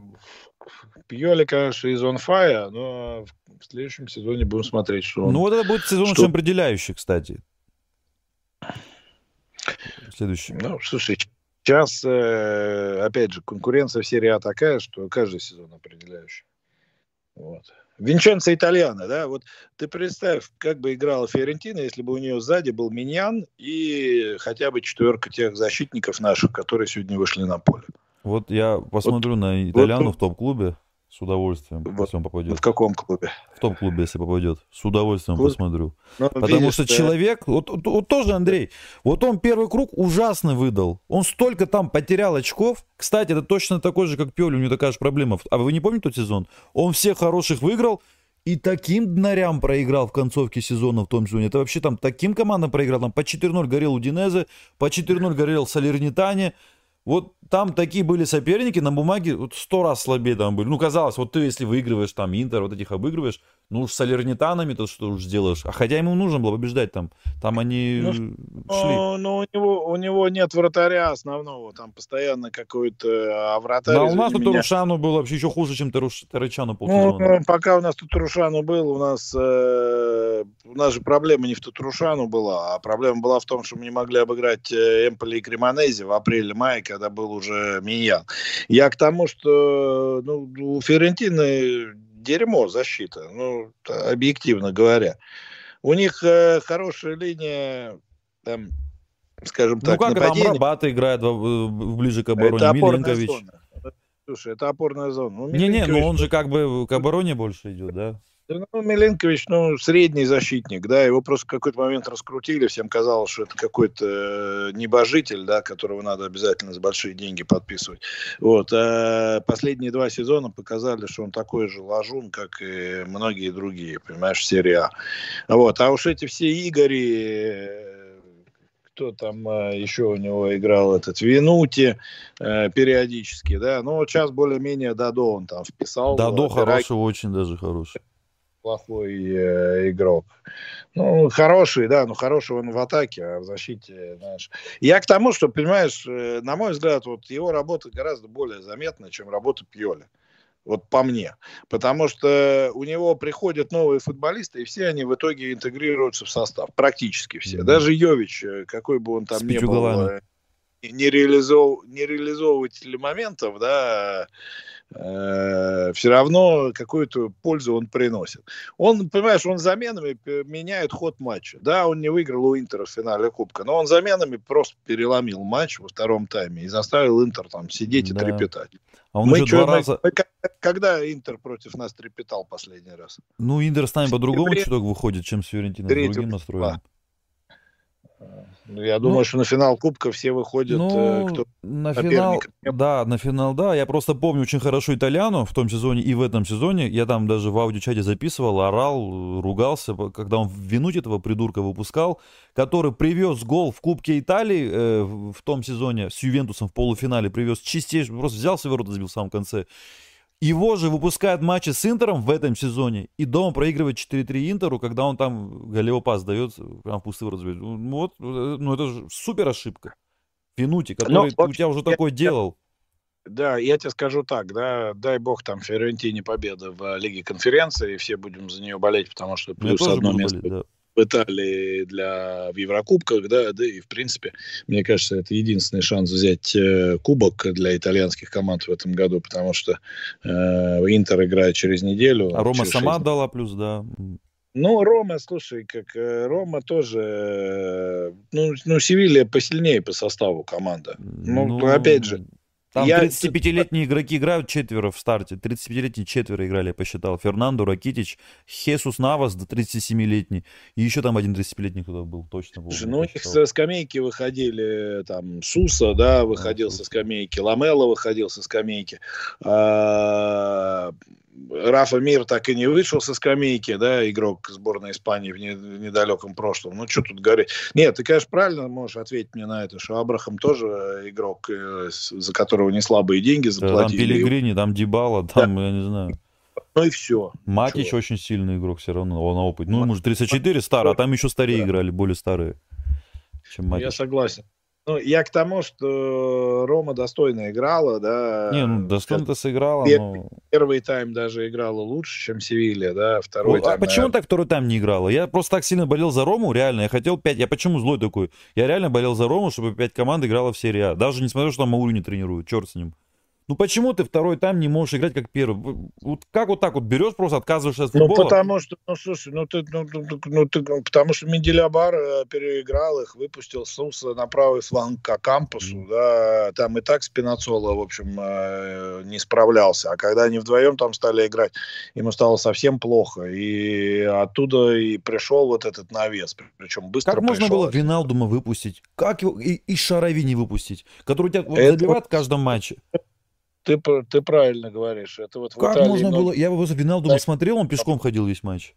Пьоли, конечно, из on fire, но в следующем сезоне будем смотреть, что он... Ну, вот это будет сезон что... очень определяющий, кстати. Следующий. Ну, слушай, Сейчас, э, опять же, конкуренция в серии А такая, что каждый сезон определяющий. Вот. Винченцо Итальяно, да, вот ты представь, как бы играла Фиорентина, если бы у нее сзади был Миньян и хотя бы четверка тех защитников наших, которые сегодня вышли на поле. Вот я посмотрю вот, на Итальяну вот, в топ-клубе с удовольствием, вот, если он попадет. В каком клубе? В топ-клубе, если попадет. С удовольствием Клуб? посмотрю. Ну, Потому видишь, что да. человек, вот, вот, вот тоже Андрей, вот он первый круг ужасно выдал. Он столько там потерял очков. Кстати, это точно такой же, как Пиоли, у него такая же проблема. А вы не помните тот сезон? Он всех хороших выиграл, и таким днарям проиграл в концовке сезона в том сезоне. Это вообще там таким командам проиграл. Там по 4-0 горел Удинезе, по 4-0 горел Салернитане. Вот там такие были соперники на бумаге вот сто раз слабее там были. Ну, казалось, вот ты, если выигрываешь там Интер, вот этих обыгрываешь, ну уж с Салернитанами то что уж сделаешь. А хотя ему нужно было побеждать там. Там они ну, шли. Ну, ну у, него, у него нет вратаря основного. Там постоянно какой-то а вратарь. Да, у нас тут меня... Рушану был вообще еще хуже, чем Таруш... Тарычану полсезона. Ну, пока у нас тут Рушану был, у нас, э, у нас же проблема не в Татрушану была, а проблема была в том, что мы не могли обыграть э, Эмполи и Кремонези в апреле-мае, когда был уже Миньян. Я к тому, что ну, у Ферентины дерьмо защита, ну, объективно говоря. У них э, хорошая линия, там, скажем ну, так, Ну как, нападение. там Рабата играет в, ближе к обороне, это Миленкович. Зона. Слушай, это опорная зона. Ну, Не-не, ну он же как бы к обороне больше идет, да? Ну, Миленкович, ну, средний защитник, да, его просто в какой-то момент раскрутили, всем казалось, что это какой-то э, небожитель, да, которого надо обязательно за большие деньги подписывать. Вот, а последние два сезона показали, что он такой же ложун, как и многие другие, понимаешь, серия А. Вот, а уж эти все Игори, кто там э, еще у него играл, этот Винути э, периодически, да, ну, сейчас более-менее Дадо он там вписал. Дадо хороший, очень даже хороший плохой э, игрок. Ну, хороший, да, но хороший он в атаке, а в защите, знаешь. Я к тому, что, понимаешь, э, на мой взгляд, вот его работа гораздо более заметна, чем работа Пьоли. Вот по мне. Потому что у него приходят новые футболисты, и все они в итоге интегрируются в состав. Практически все. Даже Йович, э, какой бы он там С ни был, э, не, реализов... не реализовыватель моментов, да, э, все равно какую-то пользу он приносит. Он, понимаешь, он заменами меняет ход матча. Да, он не выиграл у Интера в финале Кубка, но он заменами просто переломил матч во втором тайме и заставил Интер там сидеть да. и трепетать. А он мы уже что, два раза... Когда Интер против нас трепетал последний раз? Ну, Интер с нами по-другому чуток выходит, чем с Фиорентиной. С другим настроем. Ну, я думаю, ну, что на финал Кубка все выходят, ну, кто на финал, да, на финал, да. Я просто помню очень хорошо Итальяну в том сезоне и в этом сезоне. Я там даже в аудиочате записывал, орал, ругался, когда он винуть этого придурка выпускал, который привез гол в Кубке Италии э, в том сезоне с Ювентусом в полуфинале, привез чистейший, просто взял с ворота, забил в самом конце. Его же выпускают матчи с Интером в этом сезоне, и дома проигрывает 4-3 Интеру, когда он там голевопас дает, прям в пустые разбивает. Ну, вот, э, ну это же супер ошибка. Финути, который Но, у тебя уже я, такой я, делал. Да, я тебе скажу так, да, дай бог там Фиорентине победа в Лиге конференции, и все будем за нее болеть, потому что плюс одно место. Болеть, да в Италии для, в Еврокубках, да, да, и в принципе, мне кажется, это единственный шанс взять э, кубок для итальянских команд в этом году, потому что э, Интер играет через неделю. А Рома сама 6... дала плюс, да. Ну, Рома, слушай, как э, Рома тоже, э, ну, ну, Севилья посильнее по составу команда. Ну, ну опять же, там я... 35-летние игроки играют четверо в старте. 35-летние четверо играли, я посчитал. Фернандо, Ракитич, Хесус Навас до 37-летний. И еще там один 35-летний кто был, точно был. Ну, у них со скамейки выходили, там, Суса, да, выходил со скамейки, Ламела выходил со скамейки. А, Рафа Мир так и не вышел со скамейки, да, игрок сборной Испании в, не, в недалеком прошлом. Ну, что тут говорить? Нет, ты, конечно, правильно можешь ответить мне на это, что Абрахам тоже игрок, э, за которого не слабые деньги заплатили. там Пелегрини, там Дебала, там, да. я не знаю. Ну и все. Матич Чего? очень сильный игрок все равно, он опыт. Ну, ему же 34 старый, а там еще старее да. играли, более старые, чем Матич. Я согласен. Ну, я к тому, что Рома достойно играла, да. Не, ну, достойно-то сыграла, первый, но... Первый тайм даже играла лучше, чем Севилья, да, второй ну, тайм... А почему так второй тайм не играла? Я просто так сильно болел за Рому, реально, я хотел пять... Я почему злой такой? Я реально болел за Рому, чтобы пять команд играла в серии А. Даже несмотря что там Маурю не тренируют, черт с ним. Ну почему ты второй тайм не можешь играть как первый? Вот как вот так вот берешь, просто отказываешься от ну, футбола? Ну потому что, ну слушай, ну ты, ну, ну, ну ты, потому что Менделябар э, переиграл их, выпустил Суса на правый фланг к кампусу, mm. да, там и так Спинацола, в общем, э, не справлялся, а когда они вдвоем там стали играть, ему стало совсем плохо, и оттуда и пришел вот этот навес, причем быстро Как можно пришел. было Виналдума выпустить? Как его и, и Шарави не выпустить, который тебя вот, Это... забивает в каждом матче? Ты, ты правильно говоришь. Это вот как Италии можно много... было? Я его Виналдума да. смотрел, он пешком ходил весь матч.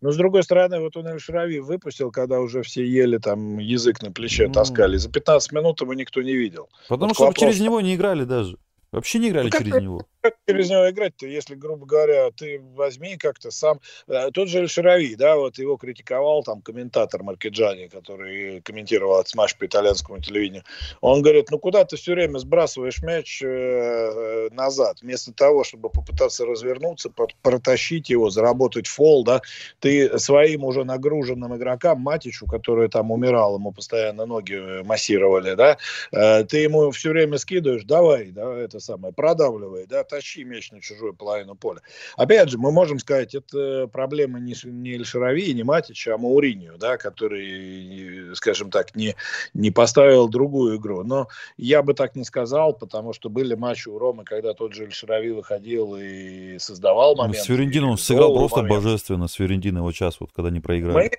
Но, с другой стороны, вот он Эль-Шрави выпустил, когда уже все ели там язык на плече ну... таскали. За 15 минут его никто не видел. Потому вот что вопрос... через него не играли даже. Вообще не играли ну, через него. Как через него играть-то, если, грубо говоря, ты возьми как-то сам... Э, тот же Эль да, вот его критиковал там комментатор Маркиджани, который комментировал этот матч по итальянскому телевидению. Он говорит, ну куда ты все время сбрасываешь мяч э, э назад, вместо того, чтобы попытаться развернуться, протащить его, заработать фол, да, ты своим уже нагруженным игрокам, Матичу, который там умирал, ему постоянно ноги массировали, да, э, ты ему все время скидываешь, давай, да, это самое, продавливай, да, тащи мяч на чужую половину поля. Опять же, мы можем сказать, это проблема не, не Эльшарави, не Матича, а Мауринию, да, который, скажем так, не, не поставил другую игру. Но я бы так не сказал, потому что были матчи у Ромы, когда тот же Эльшарави выходил и создавал момент. Ну, с Ферентином он сыграл просто момент. божественно, с Ферентино его час, вот когда не проиграли. Мы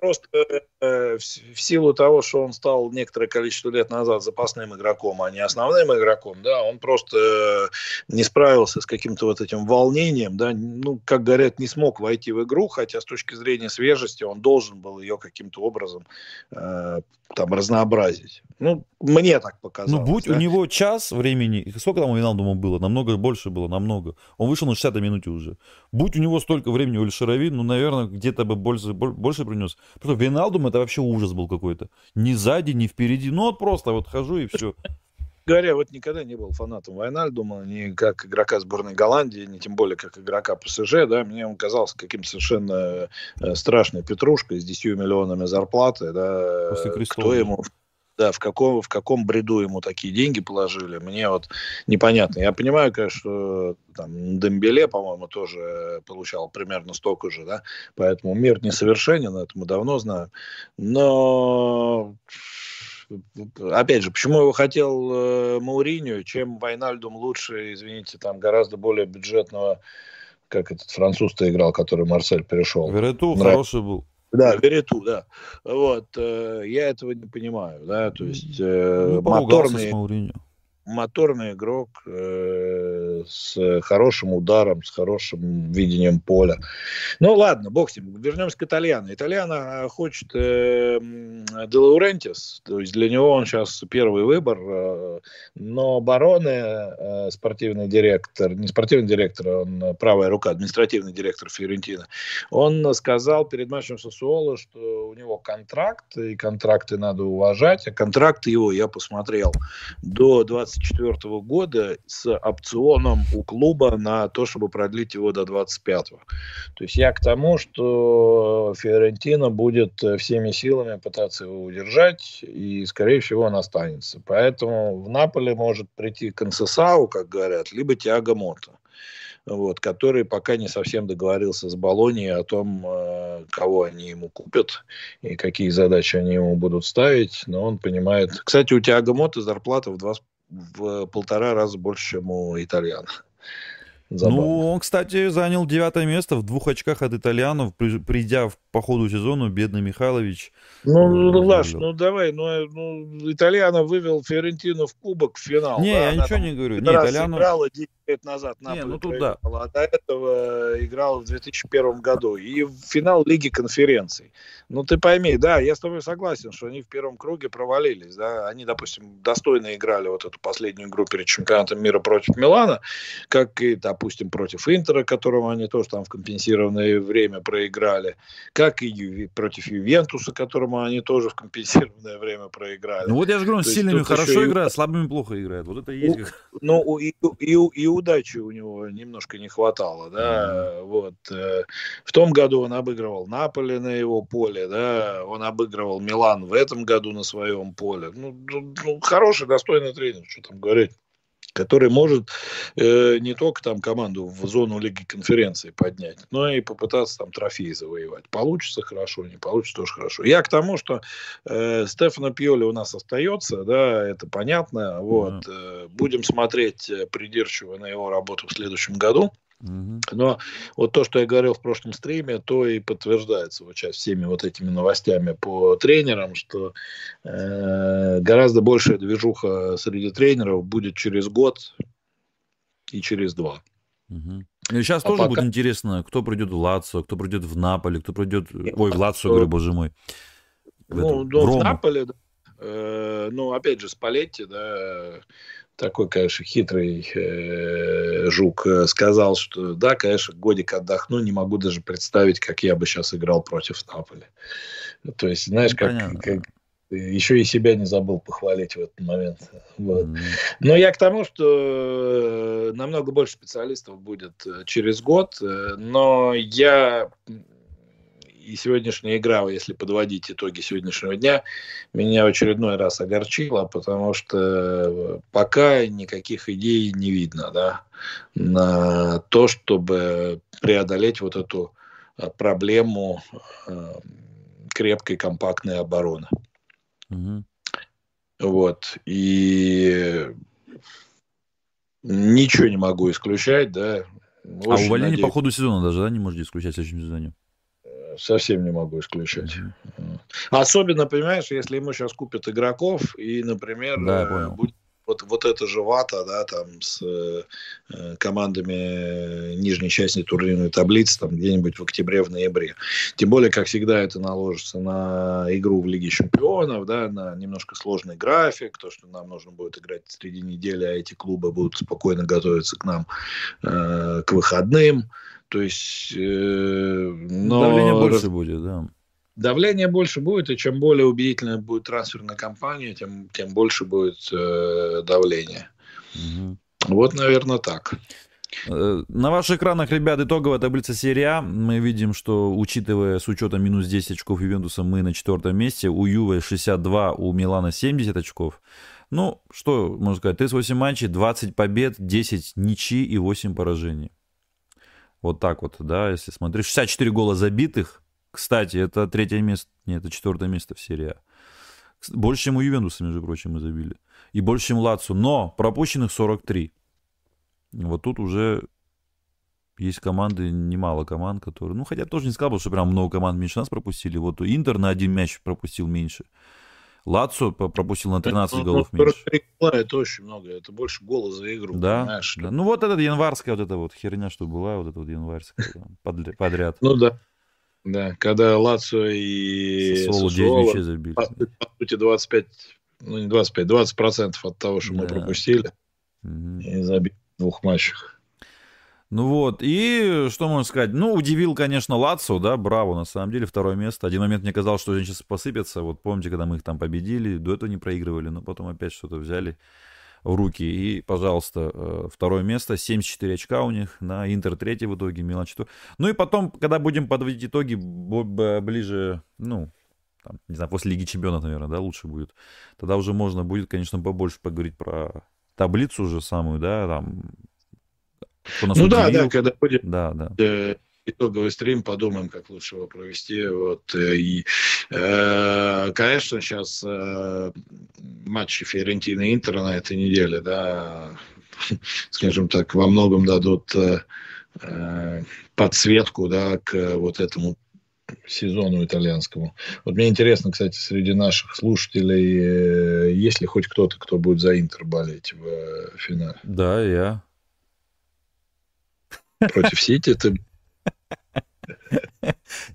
просто э, в, в силу того, что он стал некоторое количество лет назад запасным игроком, а не основным игроком, да, он просто э, не справился с каким-то вот этим волнением, да, ну, как говорят, не смог войти в игру, хотя с точки зрения свежести он должен был ее каким-то образом э, там разнообразить. Ну, мне так показалось. Ну, будь да? у него час времени, сколько там у Виналдума было? Намного больше было, намного. Он вышел на 60 минуте уже. Будь у него столько времени у Эльшарави, ну, наверное, где-то бы больше, больше принес. Просто Виналдум это вообще ужас был какой-то. Ни сзади, ни впереди. Ну, вот просто вот хожу и все. Говоря, вот никогда не был фанатом Вайнальдума, ни как игрока сборной Голландии, ни тем более как игрока ПСЖ, да, мне он казался каким-то совершенно э, страшной петрушкой с 10 миллионами зарплаты, да, кто ему да, в каком, в каком бреду ему такие деньги положили, мне вот непонятно. Я понимаю, конечно, что там Дембеле, по-моему, тоже получал примерно столько же, да, поэтому мир несовершенен, это мы давно знаем. Но опять же, почему его хотел э, Мауриню, чем Вайнальдум лучше, извините, там гораздо более бюджетного, как этот француз-то играл, который Марсель перешел. Верету хороший был. Да, Верету, да. Вот, э, я этого не понимаю, да, то есть э, ну, моторные... С моторный игрок э, с хорошим ударом, с хорошим видением поля. Ну ладно, бог с ним. Вернемся к Итальяну. Итальяна хочет э, Де то есть для него он сейчас первый выбор, э, но Бароне, э, спортивный директор, не спортивный директор, он правая рука, административный директор Фиорентина, он сказал перед матчем Сосуола, что у него контракт, и контракты надо уважать, а контракты его я посмотрел до 20 2024 года с опционом у клуба на то, чтобы продлить его до 25 -го. То есть я к тому, что Фиорентина будет всеми силами пытаться его удержать, и, скорее всего, он останется. Поэтому в Наполе может прийти Консесау, как говорят, либо Тиаго Мото вот, который пока не совсем договорился с Болонией о том, э, кого они ему купят и какие задачи они ему будут ставить, но он понимает. Кстати, у Тиаго Мота зарплата в два в полтора раза больше, чем у итальян. Забавно. Ну, он, кстати, занял девятое место в двух очках от итальянов, придя в, по ходу сезона, бедный Михайлович. Ну, э, Лаш, ну давай, ну, э, ну итальяна вывел Фиорентину в кубок в финал. Не, да? я ничего не говорю. Не, итальяну... играла 10 лет назад на Не, ну тут да. А до этого играл в 2001 году. И в финал Лиги конференций. Ну, ты пойми, да, я с тобой согласен, что они в первом круге провалились, да, они, допустим, достойно играли вот эту последнюю игру перед чемпионатом мира против Милана, как и, допустим, против Интера, которому они тоже там в компенсированное время проиграли, как и против Ювентуса, которому они тоже в компенсированное время проиграли. Ну, вот я же говорю, с сильными хорошо играет, слабыми плохо играет, вот это есть. Ну, и, и, и удачи у него немножко не хватало, да, mm-hmm. вот. Э, в том году он обыгрывал Наполе на его поле, да, он обыгрывал Милан в этом году на своем поле. Ну, ну, ну хороший, достойный тренер, что там говорить. Который может э, не только там команду в зону Лиги конференции поднять, но и попытаться там трофеи завоевать. Получится хорошо, не получится тоже хорошо. Я к тому, что э, Стефана Пьоли у нас остается, да, это понятно. Вот, э, будем смотреть э, придирчиво на его работу в следующем году. Но вот то, что я говорил в прошлом стриме, то и подтверждается вот сейчас всеми вот этими новостями по тренерам, что э, гораздо большая движуха среди тренеров будет через год и через два. Угу. И сейчас а тоже пока... будет интересно, кто придет в Лацо, кто придет в Наполе, кто придет... Ой, в Лацо, говорю, боже мой. Ну, в, в Наполе, да. Э, ну, опять же, Спалетти, да, такой, конечно, хитрый э, жук, э, сказал, что да, конечно, годик отдохну, не могу даже представить, как я бы сейчас играл против Наполи. То есть, знаешь, как, как еще и себя не забыл похвалить в этот момент. Вот. Mm-hmm. Но я к тому, что э, намного больше специалистов будет э, через год, но я и сегодняшняя игра, если подводить итоги сегодняшнего дня, меня в очередной раз огорчила, потому что э, пока никаких идей не видно да, на то, чтобы преодолеть вот эту э, проблему э, крепкой компактной обороны. Угу. Вот. И ничего не могу исключать, да. Очень а увольнение надеюсь... по ходу сезона даже, да, не можете исключать в следующем сезоне? Совсем не могу исключать. Mm-hmm. Особенно, понимаешь, если ему сейчас купят игроков, и, например, да, будет вот, вот эта же вата, да, там с э, командами нижней части турнирной таблицы, там где-нибудь в октябре, в ноябре. Тем более, как всегда, это наложится на игру в Лиге Чемпионов, да, на немножко сложный график, то, что нам нужно будет играть среди недели, а эти клубы будут спокойно готовиться к нам э, к выходным. То есть... Э, но... Давление больше будет, да. Давление больше будет, и чем более убедительная будет трансферная кампания, тем, тем больше будет э, давление. Угу. Вот, наверное, так. Э, на ваших экранах, ребят, итоговая таблица серии А. Мы видим, что, учитывая с учетом минус 10 очков Ювентуса, мы на четвертом месте. У Ювы 62, у Милана 70 очков. Ну, что можно сказать, 38 матчей, 20 побед, 10 ничьи и 8 поражений. Вот так вот, да, если смотреть. 64 гола забитых. Кстати, это третье место, нет, это четвертое место в серии А. Больше, чем у Ювентуса, между прочим, мы забили. И больше, чем Лацу. Но пропущенных 43. Вот тут уже есть команды, немало команд, которые... Ну, хотя тоже не сказал бы, что прям много команд меньше нас пропустили. Вот Интер на один мяч пропустил меньше. Лацо пропустил на 13 это, голов меньше. 43 гола это очень много, это больше гола за игру, да, понимаешь? Да. Ну вот эта январская вот эта вот херня, что была, вот эта вот январская подряд. Ну да. Да, когда Лацо и Сосоло 9 мячей забили. По, сути, 25, ну не 25, 20 процентов от того, что мы пропустили. И забили в двух матчах. Ну вот, и что можно сказать? Ну, удивил, конечно, Лацо, да, браво, на самом деле, второе место. Один момент мне казалось, что они сейчас посыпятся. Вот помните, когда мы их там победили, до этого не проигрывали, но потом опять что-то взяли в руки. И, пожалуйста, э, второе место, 74 очка у них, на Интер третий в итоге, Милан четвертый. Ну и потом, когда будем подводить итоги, ближе, ну, там, не знаю, после Лиги Чемпионов, наверное, да, лучше будет. Тогда уже можно будет, конечно, побольше поговорить про таблицу уже самую, да, там, ну да, да, когда будет да, да. Э, итоговый стрим, подумаем, как лучше его провести. Вот, э, и, э, конечно, сейчас э, матчи Фиорентины и Интера на этой неделе, да, скажем так, во многом дадут э, э, подсветку, да, к вот этому сезону итальянскому. Вот мне интересно, кстати, среди наших слушателей, есть ли хоть кто-то, кто будет за Интер болеть в финале? Да, я против Сити ты...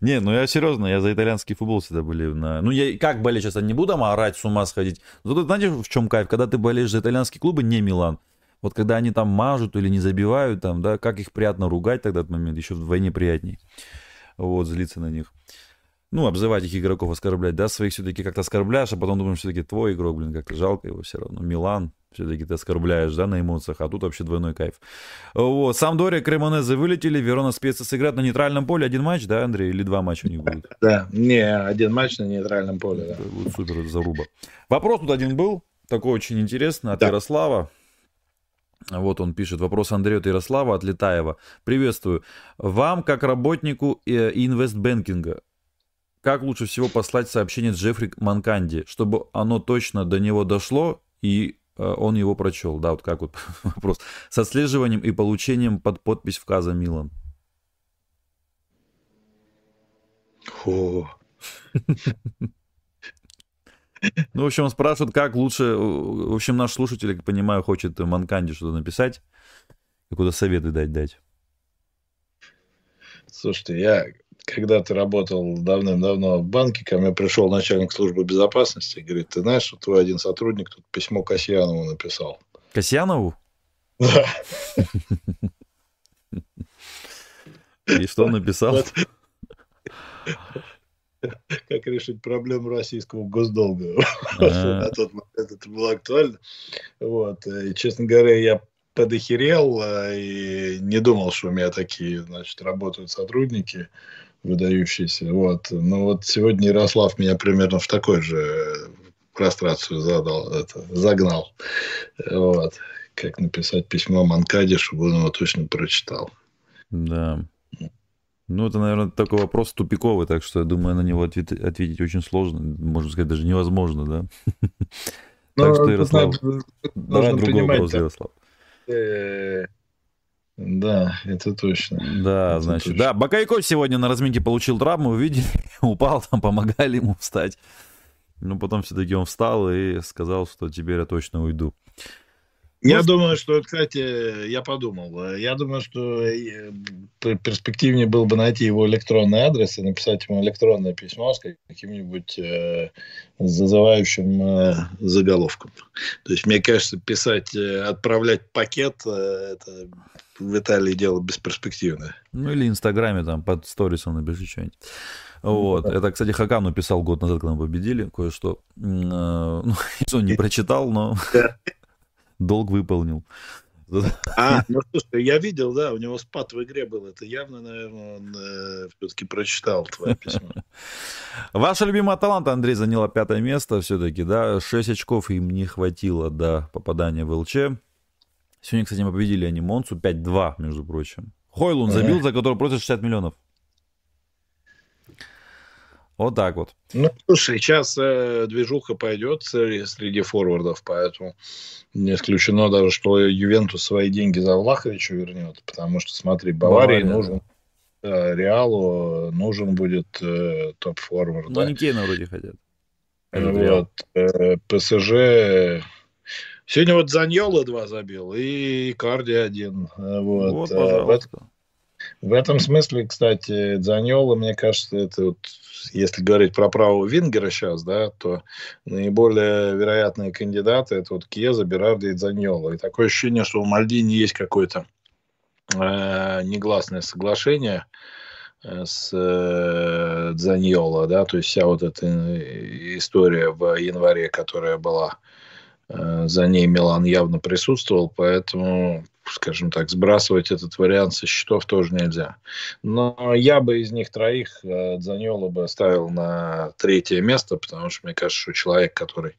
Не, ну я серьезно, я за итальянский футбол всегда болею. На... Ну, я как болеть сейчас, я не буду там орать, с ума сходить. Зато знаете, в чем кайф? Когда ты болеешь за итальянские клубы, не Милан. Вот когда они там мажут или не забивают, там, да, как их приятно ругать тогда этот момент, еще вдвойне приятней. Вот, злиться на них. Ну, обзывать их игроков, оскорблять, да, своих все-таки как-то оскорбляешь, а потом думаешь, все-таки твой игрок, блин, как-то жалко его все равно. Милан, все-таки ты оскорбляешь, да, на эмоциях, а тут вообще двойной кайф. Вот, Сам Дория, Кремонезе вылетели, Верона Спеца сыграть на нейтральном поле. Один матч, да, Андрей, или два матча у них будет? Да, не, один матч на нейтральном поле, да. Будет супер заруба. Вопрос тут один был, такой очень интересный, от да. Ярослава. Вот он пишет. Вопрос Андрею Ярослава от Летаева. Приветствую. Вам, как работнику э, инвестбэнкинга, как лучше всего послать сообщение Джеффри Манканди, чтобы оно точно до него дошло и он его прочел? Да, вот как вот вопрос. С отслеживанием и получением под подпись в Каза Милан. Фу. Ну, в общем, он спрашивает, как лучше... В общем, наш слушатель, как понимаю, хочет Манканди что-то написать, какие-то советы дать дать. Слушайте, я когда-то работал давным-давно в банке, ко мне пришел начальник службы безопасности и говорит, ты знаешь, что твой один сотрудник тут письмо Касьянову написал. Касьянову? Да. И что он написал? как решить проблему российского госдолга. На тот момент это было актуально. Вот. И, честно говоря, я подохерел э, и не думал, что у меня такие, значит, работают сотрудники выдающиеся. Вот. Но вот сегодня Ярослав меня примерно в такой же прострацию задал, это, загнал. Вот. Как написать письмо Манкаде, чтобы он его точно прочитал. Да. Ну, это, наверное, такой вопрос тупиковый, так что я думаю, на него ответ, ответить очень сложно, можно сказать, даже невозможно, да? Так ну, что, Ярослав, давай другой вопрос, Ярослав. Да, это точно. Да, значит, да, Бакайко сегодня на разминке получил травму, увидели, упал, там помогали ему встать. Ну, потом все-таки он встал и сказал, что теперь я точно уйду. Я Может... думаю, что, кстати, я подумал, я думаю, что э, перспективнее было бы найти его электронный адрес и написать ему электронное письмо с каким-нибудь э, зазывающим э, заголовком. То есть, мне кажется, писать, э, отправлять пакет, э, это в Италии дело бесперспективное. Ну, или в Инстаграме там под сторисом напиши что-нибудь. Вот. Это, кстати, Хакану писал год назад, когда мы победили, кое-что. Э, ну, он не прочитал, но долг выполнил. А, ну слушай, я видел, да, у него спад в игре был. Это явно, наверное, он э, все-таки прочитал твое письмо. Ваша любимая таланта, Андрей, заняла пятое место все-таки, да. Шесть очков им не хватило до попадания в ЛЧ. Сегодня, кстати, мы победили они Монцу 5-2, между прочим. Хойлун забил, за который просят 60 миллионов. Вот так вот. Ну, слушай, сейчас э, движуха пойдет среди форвардов, поэтому не исключено даже, что Ювентус свои деньги за Влаховича вернет, потому что, смотри, Баварии Бавария, нужен, да. Реалу нужен будет э, топ-форвард. Ну, да. они Кейна вроде хотят. Вот, э, ПСЖ... Сегодня вот Заньола два забил и Карди один. Вот, вот э, пожалуйста. В этом смысле, кстати, Дзаньола, мне кажется, это вот, если говорить про право Вингера сейчас, да, то наиболее вероятные кандидаты это вот Кьеза, Берарди и Дзаньола. И такое ощущение, что у Мальдини есть какое-то э, негласное соглашение э, с э, Дзаньола, да, то есть вся вот эта э, история в январе, которая была Э, за ней Милан явно присутствовал, поэтому, скажем так, сбрасывать этот вариант со счетов тоже нельзя. Но я бы из них троих э, Дзаньола бы ставил на третье место, потому что мне кажется, что человек, который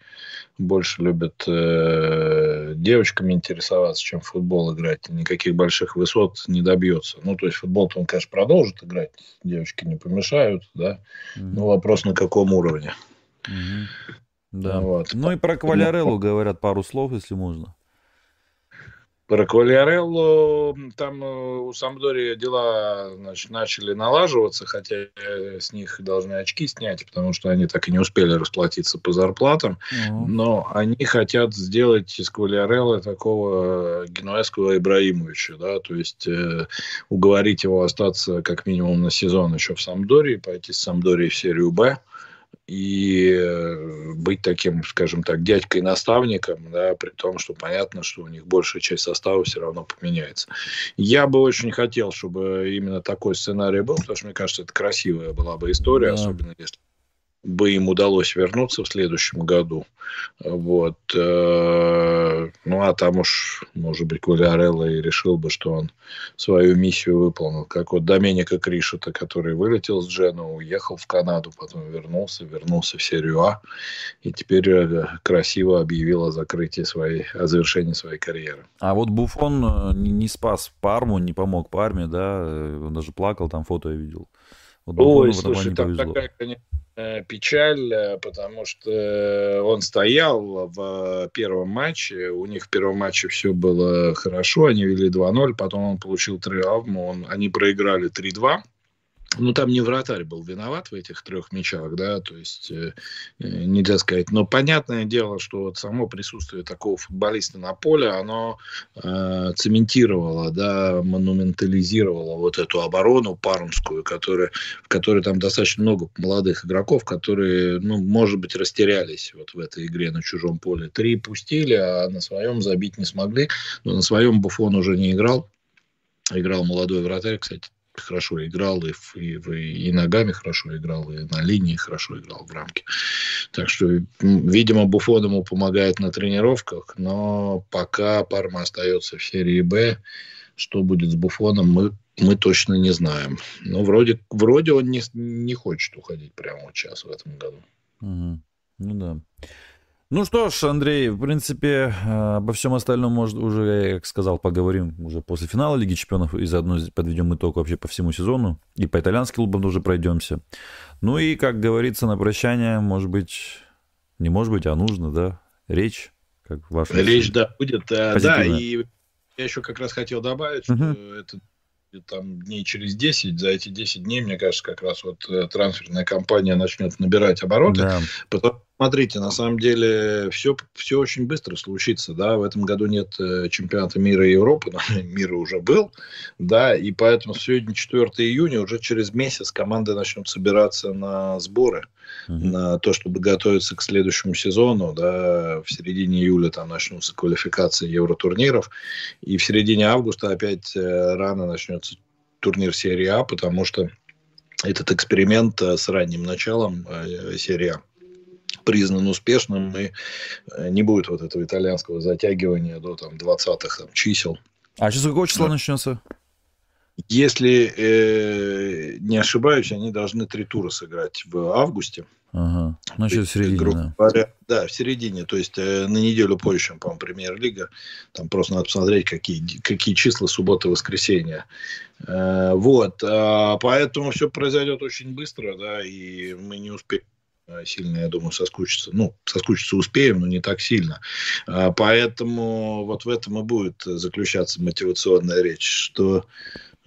больше любит э, девочками интересоваться, чем в футбол играть, никаких больших высот не добьется. Ну, то есть футбол он, конечно, продолжит играть, девочки не помешают, да, но вопрос на каком уровне. Mm-hmm. Да. Вот. Ну и про Кваляреллу говорят пару слов, если можно. Про Квалиареллу там э, у Самдори дела значит, начали налаживаться, хотя с них должны очки снять, потому что они так и не успели расплатиться по зарплатам. Угу. Но они хотят сделать из Квалиарелла такого генуэзского Ибраимовича, да, то есть э, уговорить его остаться как минимум на сезон еще в Самдории, пойти с Самдории в серию Б и э, быть таким, скажем так, дядькой-наставником, да, при том, что понятно, что у них большая часть состава все равно поменяется. Я бы очень хотел, чтобы именно такой сценарий был, потому что, мне кажется, это красивая была бы история, да. особенно если бы им удалось вернуться в следующем году. Вот. Э, ну, а там уж, может быть, Квалиарелло и решил бы, что он свою миссию выполнил. Как вот Доменика Кришета, который вылетел с Джена, уехал в Канаду, потом вернулся, вернулся в серию А. И теперь э, красиво объявил о закрытии своей, о завершении своей карьеры. А вот Буфон э, не спас Парму, не помог Парме, да? Он даже плакал, там фото я видел. Вот Ой, слушай, там такая, конечно, печаль, э, потому что он стоял в первом матче, у них в первом матче все было хорошо, они вели 2-0, потом он получил травму, он, они проиграли 3-2, ну, там не вратарь был виноват в этих трех мячах, да, то есть э, э, нельзя сказать. Но понятное дело, что вот само присутствие такого футболиста на поле, оно э, цементировало, да, монументализировало вот эту оборону пармскую, которая, в которой там достаточно много молодых игроков, которые, ну, может быть, растерялись вот в этой игре на чужом поле. Три пустили, а на своем забить не смогли. Но на своем Буфон уже не играл. Играл молодой вратарь, кстати, хорошо играл, и, и, и ногами хорошо играл, и на линии хорошо играл в рамке. Так что, видимо, Буфон ему помогает на тренировках, но пока Парма остается в серии Б, что будет с Буфоном, мы, мы точно не знаем. Но вроде, вроде он не, не хочет уходить прямо вот сейчас в этом году. Угу. Ну да. Ну что ж, Андрей, в принципе, э, обо всем остальном, может, уже, как сказал, поговорим уже после финала Лиги Чемпионов и заодно подведем итог вообще по всему сезону. И по итальянским клубам тоже пройдемся. Ну и, как говорится, на прощание, может быть, не может быть, а нужно, да, речь, как ваш. Речь, да, будет. Э, да, и я еще как раз хотел добавить, что это там дней через 10, за эти 10 дней, мне кажется, как раз вот э, трансферная кампания начнет набирать обороты. Да. Потому Смотрите, на самом деле все, все очень быстро случится, да, в этом году нет э, чемпионата мира и Европы, но мира уже был, да, и поэтому сегодня 4 июня, уже через месяц команды начнут собираться на сборы, mm-hmm. на то, чтобы готовиться к следующему сезону, да, в середине июля там начнутся квалификации евротурниров, и в середине августа опять э, рано начнется турнир серии А, потому что этот эксперимент э, с ранним началом серии А признан успешным, и э, не будет вот этого итальянского затягивания до там 20-х там, чисел. А сейчас какого числа да. начнется? Если э, не ошибаюсь, они должны три тура сыграть в августе. Ага. Значит, в середине. Грубо говоря, да, в середине. То есть э, на неделю позже, чем, по-моему, премьер-лига. Там просто надо посмотреть, какие, какие числа суббота воскресенье. Э, вот. Э, поэтому все произойдет очень быстро, да, и мы не успеем сильно, я думаю, соскучиться. Ну, соскучиться успеем, но не так сильно. А, поэтому вот в этом и будет заключаться мотивационная речь, что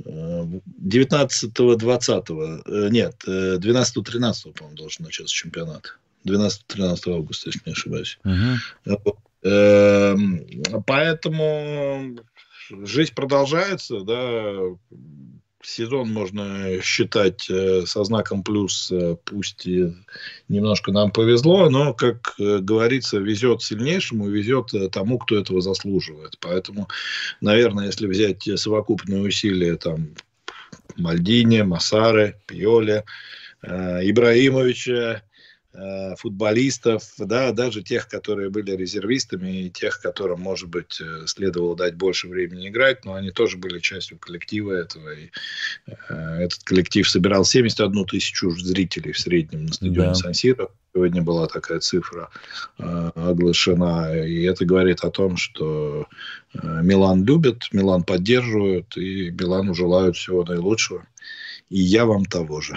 19-20, э, нет, 12-13, по-моему, должен начаться чемпионат. 12-13 августа, если не ошибаюсь. Uh-huh. Поэтому жизнь продолжается, да, сезон можно считать э, со знаком плюс, э, пусть немножко нам повезло, но, как э, говорится, везет сильнейшему, везет тому, кто этого заслуживает. Поэтому, наверное, если взять совокупные усилия там Мальдини, Масары, Пьоли, Ибраимовича, футболистов, да, даже тех, которые были резервистами, и тех, которым, может быть, э, следовало дать больше времени играть, но они тоже были частью коллектива этого. И, э, этот коллектив собирал 71 тысячу зрителей в среднем на стадионе да. Сан-Сиро. Сегодня была такая цифра э, оглашена, и это говорит о том, что э, Милан любит, Милан поддерживает, и Милану желают всего наилучшего. И я вам того же.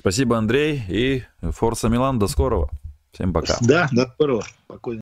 Спасибо, Андрей, и Форса Милан. До скорого. Всем пока. Да, до скорого. Спокойно.